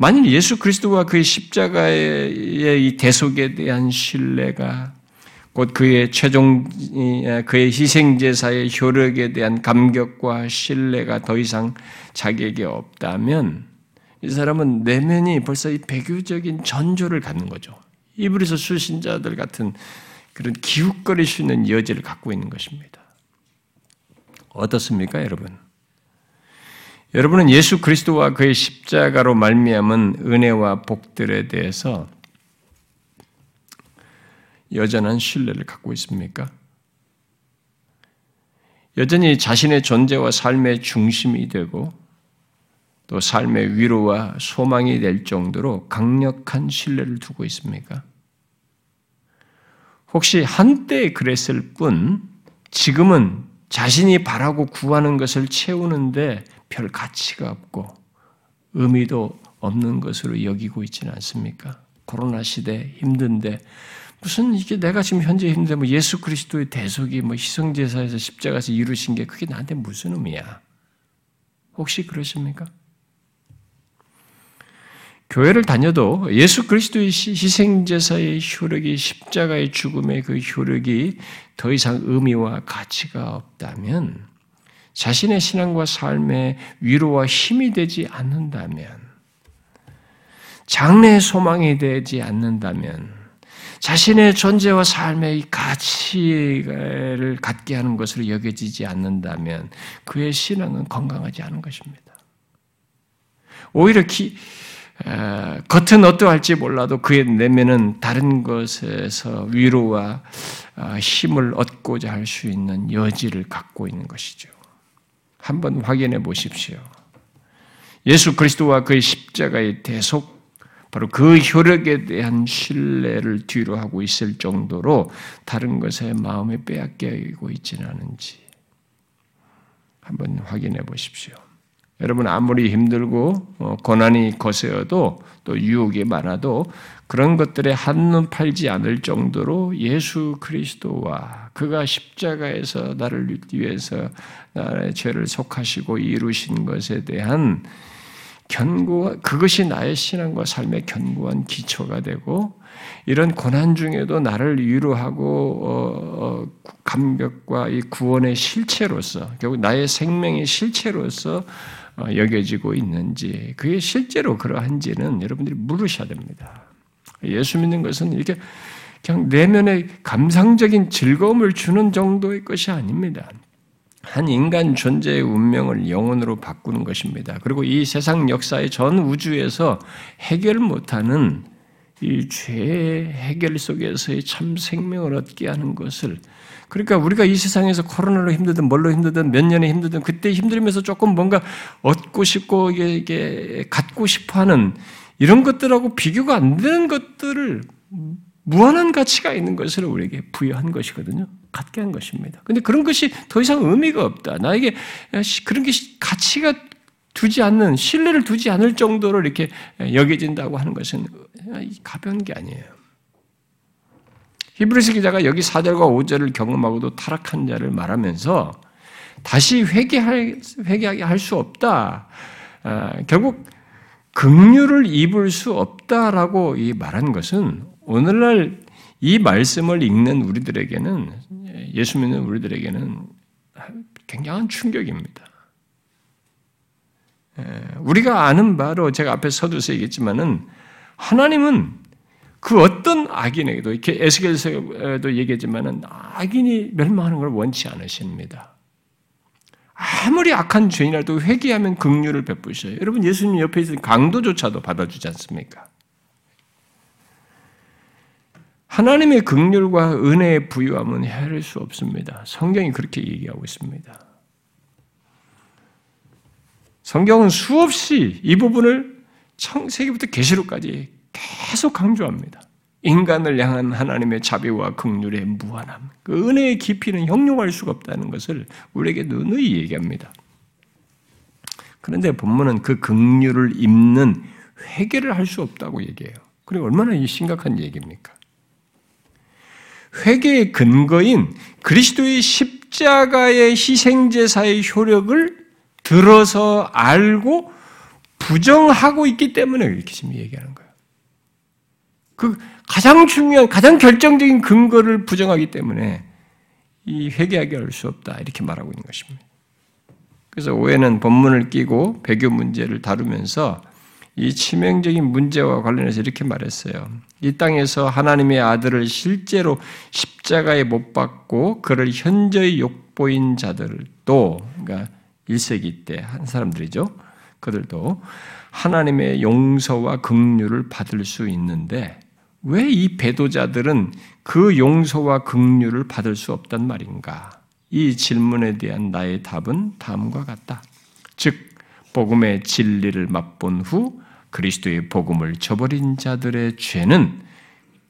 만일 예수 그리스도와 그의 십자가의 이 대속에 대한 신뢰가 곧 그의 최종 그의 희생 제사의 효력에 대한 감격과 신뢰가 더 이상 자기에게 없다면 이 사람은 내면이 벌써 이 배교적인 전조를 갖는 거죠. 이불에서 수신자들 같은 그런 기웃거릴 수 있는 여지를 갖고 있는 것입니다. 어떻습니까, 여러분? 여러분은 예수 그리스도와 그의 십자가로 말미암은 은혜와 복들에 대해서 여전한 신뢰를 갖고 있습니까? 여전히 자신의 존재와 삶의 중심이 되고 또 삶의 위로와 소망이 될 정도로 강력한 신뢰를 두고 있습니까? 혹시 한때 그랬을 뿐 지금은 자신이 바라고 구하는 것을 채우는데 별 가치가 없고 의미도 없는 것으로 여기고 있지는 않습니까? 코로나 시대 힘든데 무슨 이게 내가 지금 현재 힘든데 뭐 예수 그리스도의 대속이 뭐 희생 제사에서 십자가에서 이루신 게 그게 나한테 무슨 의미야? 혹시 그러십니까? 교회를 다녀도 예수 그리스도의 희생제사의 효력이 십자가의 죽음의 그 효력이 더 이상 의미와 가치가 없다면 자신의 신앙과 삶의 위로와 힘이 되지 않는다면 장래의 소망이 되지 않는다면 자신의 존재와 삶의 가치를 갖게 하는 것으로 여겨지지 않는다면 그의 신앙은 건강하지 않은 것입니다. 오히려 기, 에, 겉은 어떠할지 몰라도 그의 내면은 다른 것에서 위로와 어, 힘을 얻고자 할 수 있는 여지를 갖고 있는 것이죠. 한번 확인해 보십시오. 예수 그리스도와 그의 십자가의 대속 바로 그 효력에 대한 신뢰를 뒤로 하고 있을 정도로 다른 것에 마음에 빼앗기고 있지는 않은지 한번 확인해 보십시오. 여러분 아무리 힘들고 어, 고난이 거세어도 또 유혹이 많아도 그런 것들에 한눈 팔지 않을 정도로 예수 그리스도와 그가 십자가에서 나를 위해서 나의 죄를 속하시고 이루신 것에 대한 견고 그것이 나의 신앙과 삶의 견고한 기초가 되고 이런 고난 중에도 나를 위로하고 어, 어, 감격과 이 구원의 실체로서 결국 나의 생명의 실체로서 어, 여겨지고 있는지 그게 실제로 그러한지는 여러분들이 물으셔야 됩니다. 예수 믿는 것은 이렇게 그냥 내면의 감상적인 즐거움을 주는 정도의 것이 아닙니다. 한 인간 존재의 운명을 영혼으로 바꾸는 것입니다. 그리고 이 세상 역사의 전 우주에서 해결 못하는 이 죄의 해결 속에서의 참 생명을 얻게 하는 것을 그러니까 우리가 이 세상에서 코로나로 힘들든 뭘로 힘들든 몇 년에 힘들든 그때 힘들면서 조금 뭔가 얻고 싶고 이게 갖고 싶어하는 이런 것들하고 비교가 안 되는 것들을 무한한 가치가 있는 것을 우리에게 부여한 것이거든요. 갖게 한 것입니다. 근데 그런 것이 더 이상 의미가 없다. 나에게 그런 게 가치가 두지 않는, 신뢰를 두지 않을 정도로 이렇게 여겨진다고 하는 것은 가벼운 게 아니에요. 히브리스 기자가 여기 4절과 5절을 경험하고도 타락한 자를 말하면서 다시 회개할, 회개하게 할 수 없다. 아, 결국 긍휼을 입을 수 없다라고 이 말한 것은 오늘날 이 말씀을 읽는 우리들에게는 예수 믿는 우리들에게는 굉장한 충격입니다. 우리가 아는 바로 제가 앞에 서두서 얘기했지만은 하나님은 그 어떤 악인에게도 이렇게 에스겔서도 얘기했지만은 악인이 멸망하는 걸 원치 않으십니다. 아무리 악한 죄인이라도 회개하면 긍휼을 베푸셔요. 여러분 예수님 옆에 있는 강도조차도 받아주지 않습니까? 하나님의 극률과 은혜의 부유함은 헤아릴 수 없습니다. 성경이 그렇게 얘기하고 있습니다. 성경은 수없이 이 부분을 창세기부터 계시록까지 계속 강조합니다. 인간을 향한 하나님의 자비와 긍휼의 무한함, 그 은혜의 깊이는 형용할 수가 없다는 것을 우리에게 누누이 얘기합니다. 그런데 본문은 그 긍휼을 입는 회개를 할 수 없다고 얘기해요. 그리고 얼마나 심각한 얘기입니까? 회개의 근거인 그리스도의 십자가의 희생제사의 효력을 들어서 알고 부정하고 있기 때문에 이렇게 지금 얘기하는. 그 가장 중요한, 가장 결정적인 근거를 부정하기 때문에 이 회개하게 할 수 없다. 이렇게 말하고 있는 것입니다. 그래서 오해는 본문을 끼고 배교 문제를 다루면서 이 치명적인 문제와 관련해서 이렇게 말했어요. 이 땅에서 하나님의 아들을 실제로 십자가에 못 박고 그를 현저히 욕보인 자들도, 그러니까 1세기 때 한 사람들이죠. 그들도 하나님의 용서와 긍휼을 받을 수 있는데 왜 이 배도자들은 그 용서와 긍휼을 받을 수 없단 말인가? 이 질문에 대한 나의 답은 다음과 같다. 즉 복음의 진리를 맛본 후 그리스도의 복음을 저버린 자들의 죄는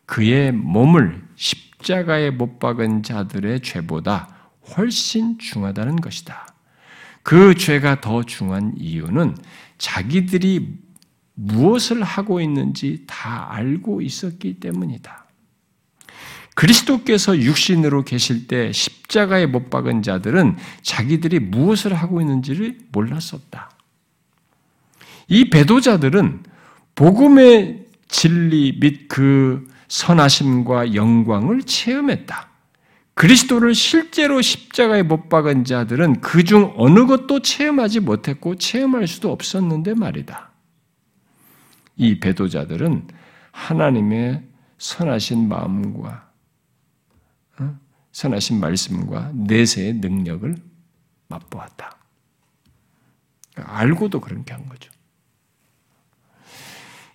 그의 몸을 십자가에 못 박은 자들의 죄보다 훨씬 중하다는 것이다. 그 죄가 더 중한 이유는 자기들이 무엇을 하고 있는지 다 알고 있었기 때문이다. 그리스도께서 육신으로 계실 때 십자가에 못 박은 자들은 자기들이 무엇을 하고 있는지를 몰랐었다. 이 배도자들은 복음의 진리 및 그 선하심과 영광을 체험했다. 그리스도를 실제로 십자가에 못 박은 자들은 그 중 어느 것도 체험하지 못했고 체험할 수도 없었는데 말이다. 이 배도자들은 하나님의 선하신 마음과 어? 선하신 말씀과 내세의 능력을 맛보았다. 알고도 그렇게 한 거죠.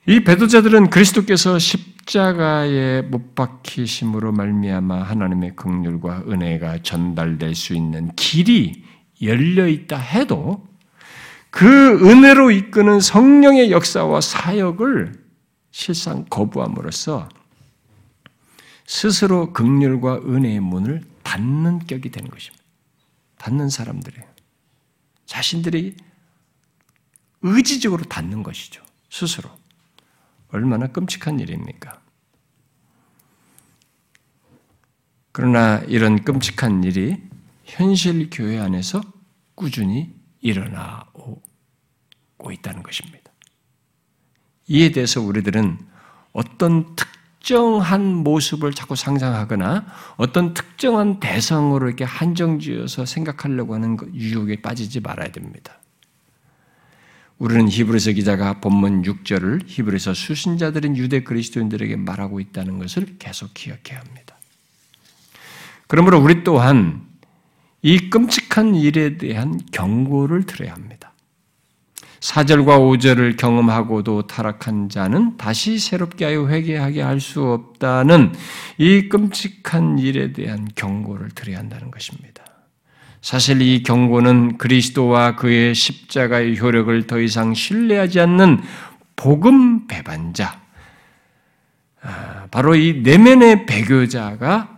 이 배도자들은 그리스도께서 십자가에 못 박히심으로 말미암아 하나님의 긍휼과 은혜가 전달될 수 있는 길이 열려 있다 해도 그 은혜로 이끄는 성령의 역사와 사역을 실상 거부함으로써 스스로 긍휼과 은혜의 문을 닫는 격이 되는 것입니다. 닫는 사람들이에요. 자신들이 의지적으로 닫는 것이죠. 스스로. 얼마나 끔찍한 일입니까? 그러나 이런 끔찍한 일이 현실 교회 안에서 꾸준히 일어나고 있다는 것입니다. 이에 대해서 우리들은 어떤 특정한 모습을 자꾸 상상하거나 어떤 특정한 대상으로 이렇게 한정지어서 생각하려고 하는 유혹에 빠지지 말아야 됩니다. 우리는 히브리서 기자가 본문 6절을 히브리서 수신자들인 유대 그리스도인들에게 말하고 있다는 것을 계속 기억해야 합니다. 그러므로 우리 또한 이 끔찍한 일에 대한 경고를 들어야 합니다. 4절과 5절을 경험하고도 타락한 자는 다시 새롭게 하여 회개하게 할 수 없다는 이 끔찍한 일에 대한 경고를 드려야 한다는 것입니다. 사실 이 경고는 그리스도와 그의 십자가의 효력을 더 이상 신뢰하지 않는 복음 배반자, 아, 바로 이 내면의 배교자가 아,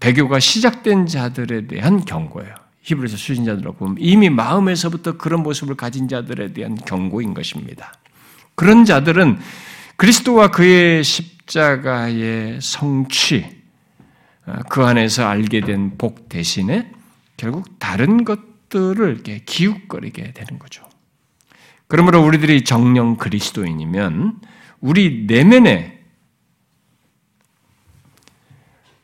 배교가 시작된 자들에 대한 경고예요. 히브리서 수신자들로 보면 이미 마음에서부터 그런 모습을 가진 자들에 대한 경고인 것입니다. 그런 자들은 그리스도와 그의 십자가의 성취, 아, 그 안에서 알게 된 복 대신에 결국 다른 것들을 이렇게 기웃거리게 되는 거죠. 그러므로 우리들이 정령 그리스도인이면 우리 내면에 아,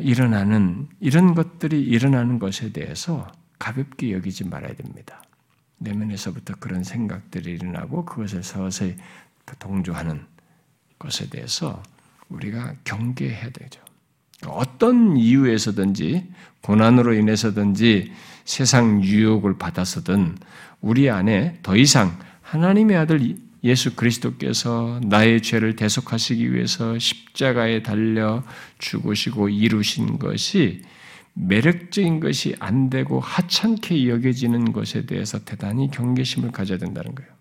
일어나는 이런 것들이 일어나는 것에 대해서 가볍게 여기지 말아야 됩니다. 내면에서부터 그런 생각들이 일어나고 그것을 서서히 동조하는 것에 대해서 우리가 경계해야 되죠. 어떤 이유에서든지 고난으로 인해서든지 세상 유혹을 받아서든 우리 안에 더 이상 하나님의 아들 예수 그리스도께서 나의 죄를 대속하시기 위해서 십자가에 달려 죽으시고 이루신 것이 매력적인 것이 안 되고 하찮게 여겨지는 것에 대해서 대단히 경계심을 가져야 된다는 거예요.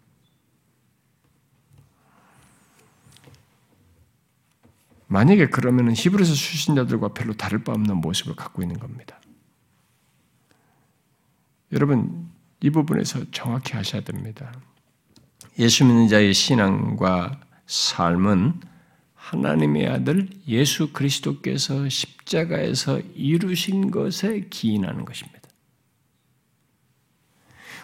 만약에 그러면 히브리서 출신자들과 별로 다를 바 없는 모습을 갖고 있는 겁니다. 여러분 이 부분에서 정확히 하셔야 됩니다. 예수 믿는 자의 신앙과 삶은 하나님의 아들 예수 그리스도께서 십자가에서 이루신 것에 기인하는 것입니다.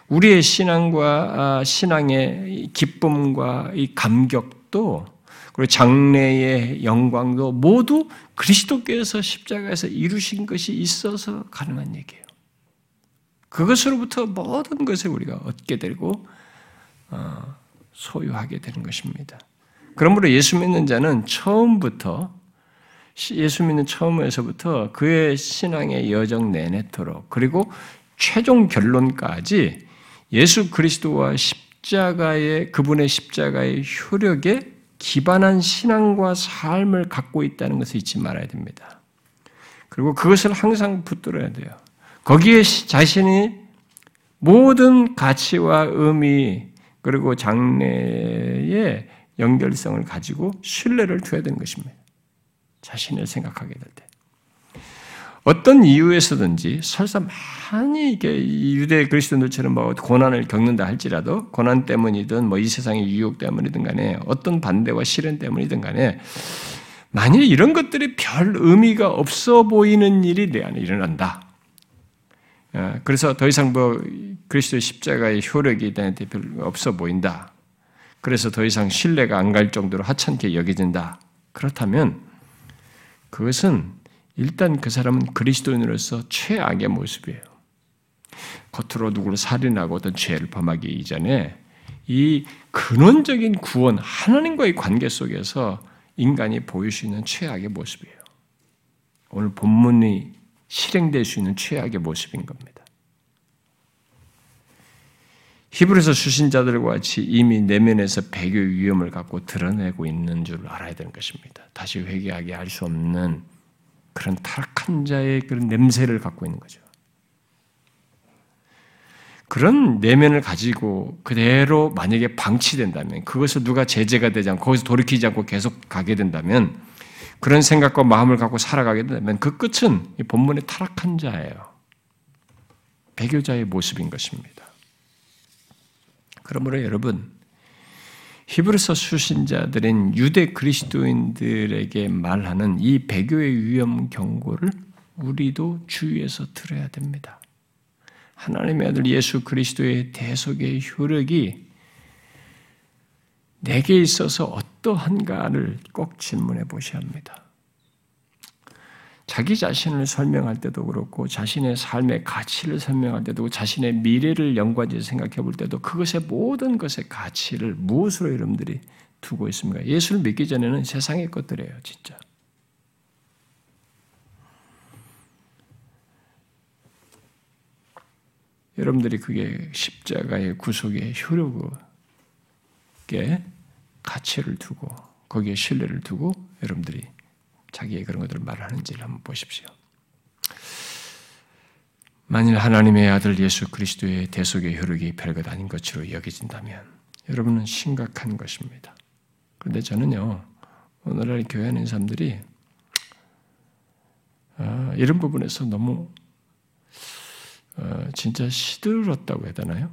우리의 신앙과 아, 신앙의 기쁨과 이 감격도 그리고 장래의 영광도 모두 그리스도께서 십자가에서 이루신 것이 있어서 가능한 얘기예요. 그것으로부터 모든 것을 우리가 얻게 되고 어, 소유하게 되는 것입니다. 그러므로 예수 믿는 자는 처음부터 예수 믿는 처음에서부터 그의 신앙의 여정 내내토록 그리고 최종 결론까지 예수 그리스도와 십자가의 그분의 십자가의 효력에 기반한 신앙과 삶을 갖고 있다는 것을 잊지 말아야 됩니다. 그리고 그것을 항상 붙들어야 돼요. 거기에 자신이 모든 가치와 의미 그리고 장래의 연결성을 가지고 신뢰를 둬야 되는 것입니다. 자신을 생각하게 될 때. 어떤 이유에서든지 설사 많이 이게 유대 그리스도인들처럼 뭐 고난을 겪는다 할지라도 고난 때문이든 뭐 이 세상의 유혹 때문이든 간에 어떤 반대와 시련 때문이든 간에 만일 이런 것들이 별 의미가 없어 보이는 일이 내 안에 일어난다. 어, 그래서 더 이상 뭐 그리스도의 십자가의 효력이 내한테 별로 없어 보인다. 그래서 더 이상 신뢰가 안 갈 정도로 하찮게 여겨진다. 그렇다면 그것은 일단 그 사람은 그리스도인으로서 최악의 모습이에요. 겉으로 누구를 살인하고 어떤 죄를 범하기 이전에 이 근원적인 구원, 하나님과의 관계 속에서 인간이 보일 수 있는 최악의 모습이에요. 오늘 본문이 실행될 수 있는 최악의 모습인 겁니다. 히브리서 수신자들과 같이 이미 내면에서 배교의 위험을 갖고 드러내고 있는 줄 알아야 되는 것입니다. 다시 회개하게 할 수 없는 그런 타락한 자의 그런 냄새를 갖고 있는 거죠. 그런 내면을 가지고 그대로 만약에 방치된다면 그것을 누가 제재가 되지 않고 거기서 돌이키지 않고 계속 가게 된다면 그런 생각과 마음을 갖고 살아가게 된다면 그 끝은 본문의 타락한 자예요. 배교자의 모습인 것입니다. 그러므로 여러분 히브리서 수신자들인 유대 그리스도인들에게 말하는 이 배교의 위험 경고를 우리도 주의해서 들어야 됩니다. 하나님의 아들 예수 그리스도의 대속의 효력이 내게 있어서 어떠한가를 꼭 질문해 보셔야 합니다. 자기 자신을 설명할 때도 그렇고 자신의 삶의 가치를 설명할 때도 자신의 미래를 연관지어 생각해 볼 때도 그것의 모든 것의 가치를 무엇으로 여러분들이 두고 있습니까? 예수를 믿기 전에는 세상의 것들이에요, 진짜. 여러분들이 그게 십자가의 구속의 효력에 가치를 두고 거기에 신뢰를 두고 여러분들이 자기의 그런 것들을 말하는지를 한번 보십시오. 만일 하나님의 아들 예수 그리스도의 대속의 효력이 별것 아닌 것으로 여겨진다면 여러분은 심각한 것입니다. 그런데 저는요, 오늘날 교회 하는 사람들이 아, 이런 부분에서 너무 어, 진짜 시들었다고 해야 되나요?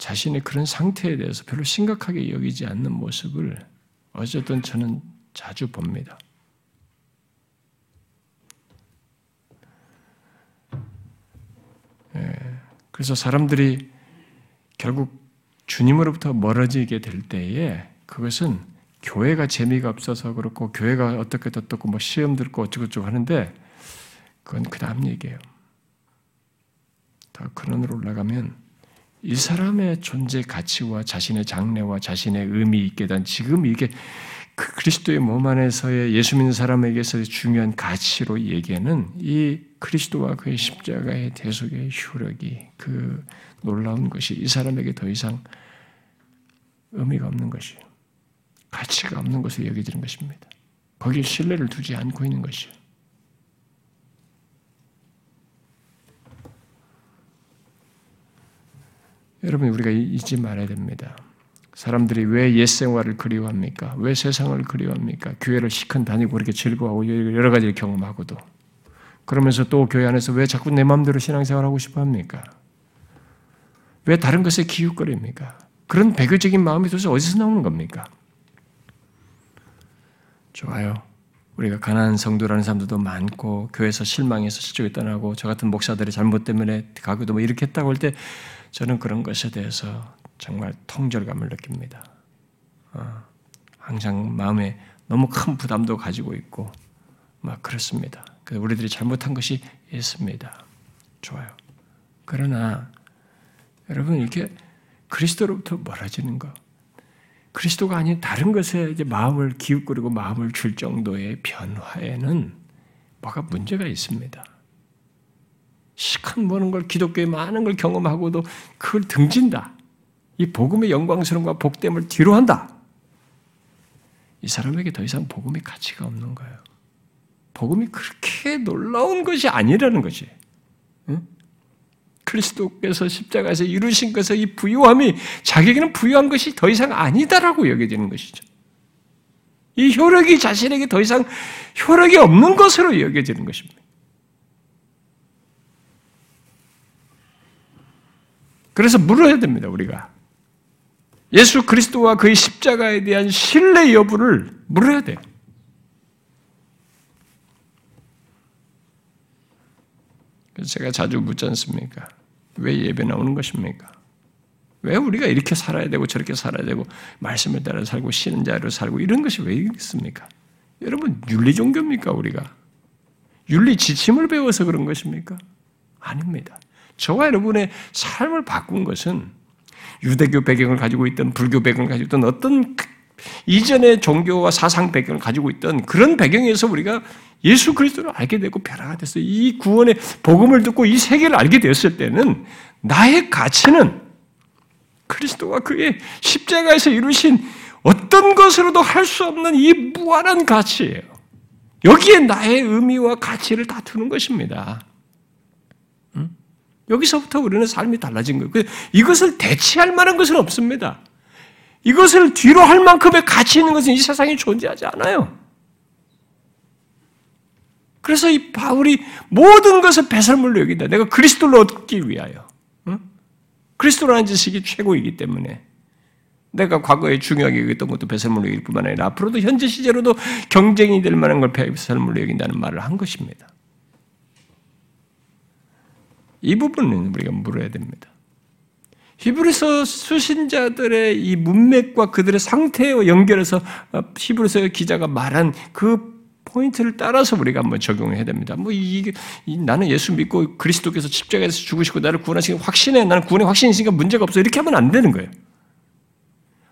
자신의 그런 상태에 대해서 별로 심각하게 여기지 않는 모습을 어쨌든 저는 자주 봅니다. 예, 그래서 사람들이 결국 주님으로부터 멀어지게 될 때에 그것은 교회가 재미가 없어서 그렇고 교회가 어떻게 어떻고 뭐 시험 들고 어쩌고저쩌고 하는데 그건 그 다음 얘기예요. 더 근원으로 올라가면 이 사람의 존재 가치와 자신의 장래와 자신의 의미 있게 된 지금 이게 그 그리스도의 몸 안에서의 예수 믿는 사람에게서 중요한 가치로 얘기하는 이 그리스도와 그의 십자가의 대속의 효력이 그 놀라운 것이 이 사람에게 더 이상 의미가 없는 것이요 가치가 없는 것으로 여겨지는 것입니다. 거기에 신뢰를 두지 않고 있는 것이요 여러분 우리가 잊지 말아야 됩니다. 사람들이 왜 옛 생활을 그리워합니까? 왜 세상을 그리워합니까? 교회를 시큰 다니고 그렇게 즐거워하고 여러 가지를 경험하고도 그러면서 또 교회 안에서 왜 자꾸 내 마음대로 신앙생활하고 싶어 합니까? 왜 다른 것에 기웃거립니까? 그런 배교적인 마음이 도대체 어디서 나오는 겁니까? 좋아요. 우리가 가난한 성도라는 사람들도 많고 교회에서 실망해서 실족에 떠나고 저 같은 목사들의 잘못 때문에 가고도 뭐 이렇게 했다고 할 때 저는 그런 것에 대해서 정말 통절감을 느낍니다. 어, 항상 마음에 너무 큰 부담도 가지고 있고 막 그렇습니다. 우리들이 잘못한 것이 있습니다. 좋아요. 그러나 여러분 이렇게 그리스도로부터 멀어지는 것, 그리스도가 아닌 다른 것에 이제 마음을 기웃거리고 마음을 줄 정도의 변화에는 뭐가 문제가 있습니다. 시큰 보는 걸 기독교의 많은 걸 경험하고도 그걸 등진다. 이 복음의 영광스러움과 복됨을 뒤로한다. 이 사람에게 더 이상 복음의 가치가 없는 거예요. 복음이 그렇게 놀라운 것이 아니라는 것이. 응? 그리스도께서 십자가에서 이루신 것의 이 부유함이 자기에게는 부유한 것이 더 이상 아니다라고 여겨지는 것이죠. 이 효력이 자신에게 더 이상 효력이 없는 것으로 여겨지는 것입니다. 그래서 물어야 됩니다, 우리가. 예수 그리스도와 그의 십자가에 대한 신뢰 여부를 물어야 돼요. 제가 자주 묻지 않습니까? 왜 예배 나오는 것입니까? 왜 우리가 이렇게 살아야 되고 저렇게 살아야 되고 말씀을 따라 살고 쉬는 자로 살고 이런 것이 왜 있습니까? 여러분 윤리 종교입니까 우리가? 윤리 지침을 배워서 그런 것입니까? 아닙니다. 저와 여러분의 삶을 바꾼 것은 유대교 배경을 가지고 있던 불교 배경을 가지고 있던 어떤 이전의 종교와 사상 배경을 가지고 있던 그런 배경에서 우리가 예수 그리스도를 알게 되고 변화가 됐어요. 이 구원의 복음을 듣고 이 세계를 알게 되었을 때는 나의 가치는 그리스도와 그의 십자가에서 이루신 어떤 것으로도 할 수 없는 이 무한한 가치예요. 여기에 나의 의미와 가치를 다 두는 것입니다. 여기서부터 우리는 삶이 달라진 거예요. 그 이것을 대체할 만한 것은 없습니다. 이것을 뒤로 할 만큼의 가치 있는 것은 이 세상에 존재하지 않아요. 그래서 이 바울이 모든 것을 배설물로 여긴다. 내가 그리스도를 얻기 위하여. 응? 그리스도라는 지식이 최고이기 때문에 내가 과거에 중요하게 여겼던 것도 배설물로 여길 뿐만 아니라 앞으로도 현재 시제로도 경쟁이 될 만한 걸 배설물로 여긴다는 말을 한 것입니다. 이 부분은 우리가 물어야 됩니다. 히브리서 수신자들의 이 문맥과 그들의 상태와 연결해서 히브리서 기자가 말한 그 포인트를 따라서 우리가 한번 적용해야 됩니다. 뭐 이게 나는 예수 믿고 그리스도께서 십자가에서 죽으시고 나를 구원하시는 확신해 나는 구원의 확신이 있으니까 문제가 없어 이렇게 하면 안 되는 거예요.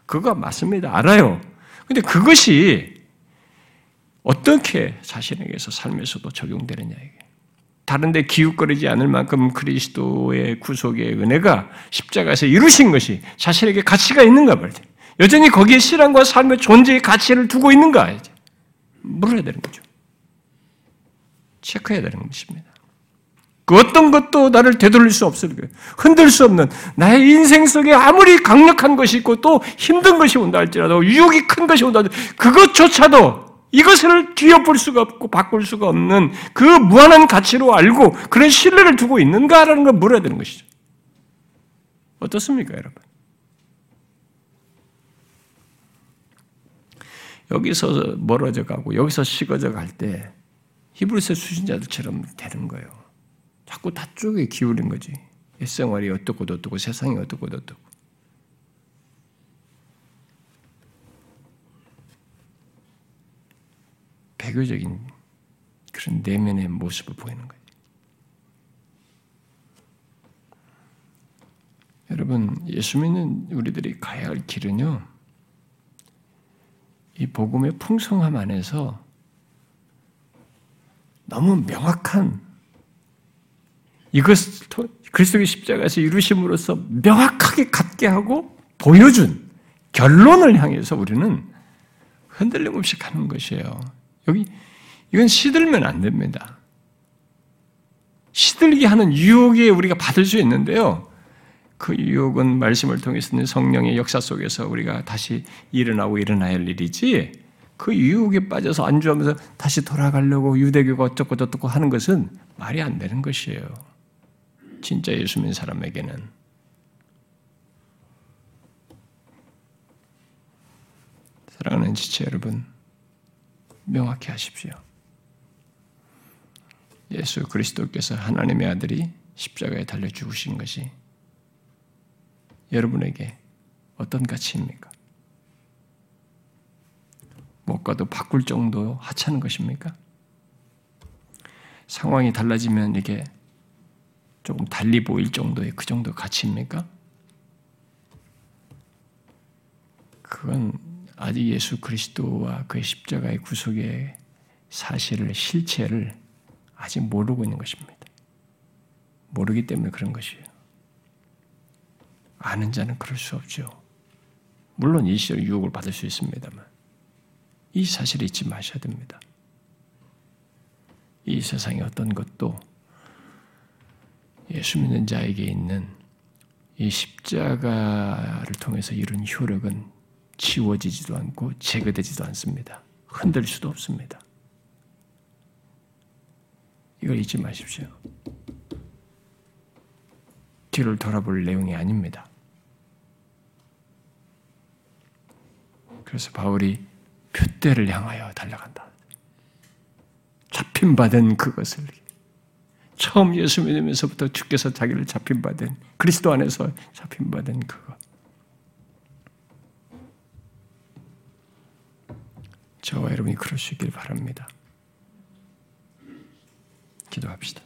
그거 맞습니다. 알아요. 근데 그것이 어떻게 자신에게서 삶에서도 적용되느냐 이게. 다른데 기웃거리지 않을 만큼 그리스도의 구속의 은혜가 십자가에서 이루신 것이 자신에게 가치가 있는가 말이죠. 여전히 거기에 신앙과 삶의 존재의 가치를 두고 있는가 이제. 물어야 되는 거죠. 체크해야 되는 것입니다. 그 어떤 것도 나를 되돌릴 수 없을 거예요. 흔들 수 없는 나의 인생 속에 아무리 강력한 것이 있고 또 힘든 것이 온다 할지라도 유혹이 큰 것이 온다 할지라도 그것조차도 이것을 뒤엎을 수가 없고 바꿀 수가 없는 그 무한한 가치로 알고 그런 신뢰를 두고 있는가라는 걸 물어야 되는 것이죠. 어떻습니까, 여러분? 여기서 멀어져 가고 여기서 식어져 갈 때 히브리서 수신자들처럼 되는 거예요. 자꾸 다쪽에 기울인 거지. 일생활이 어떻고 어떻고 세상이 어떻고 어떻고. 배교적인 그런 내면의 모습을 보이는 거예요. 여러분, 예수 믿는 우리들이 가야 할 길은요, 이 복음의 풍성함 안에서 너무 명확한 이것을 그리스도의 십자가에서 이루심으로써 명확하게 갖게 하고 보여준 결론을 향해서 우리는 흔들림 없이 가는 것이에요. 여기 이건 시들면 안 됩니다. 시들게 하는 유혹에 우리가 받을 수 있는데요. 그 유혹은 말씀을 통해서는 성령의 역사 속에서 우리가 다시 일어나고 일어나야 할 일이지 그 유혹에 빠져서 안주하면서 다시 돌아가려고 유대교가 어쩌고 저쩌고 하는 것은 말이 안 되는 것이에요. 진짜 예수 믿는 사람에게는. 사랑하는 지체 여러분, 명확히 하십시오. 예수 그리스도께서 하나님의 아들이 십자가에 달려 죽으신 것이 여러분에게 어떤 가치입니까? 못 가도 바꿀 정도 하찮은 것입니까? 상황이 달라지면 이게 조금 달리 보일 정도의 그 정도 가치입니까? 그건 아직 예수 그리스도와 그의 십자가의 구속의 사실을 실체를 아직 모르고 있는 것입니다. 모르기 때문에 그런 것이에요. 아는 자는 그럴 수 없죠. 물론 이 시절 유혹을 받을 수 있습니다만 이 사실을 잊지 마셔야 됩니다. 이 세상의 어떤 것도 예수 믿는 자에게 있는 이 십자가를 통해서 이룬 효력은 지워지지도 않고 제거되지도 않습니다. 흔들 수도 없습니다. 이걸 잊지 마십시오. 뒤를 돌아볼 내용이 아닙니다. 그래서 바울이 표대를 향하여 달려간다. 잡힌 받은 그것을 처음 예수 믿으면서부터 주께서 자기를 잡힌 받은 그리스도 안에서 잡힌 받은 그것. 저와 여러분이 그럴 수 있길 바랍니다. 기도합시다.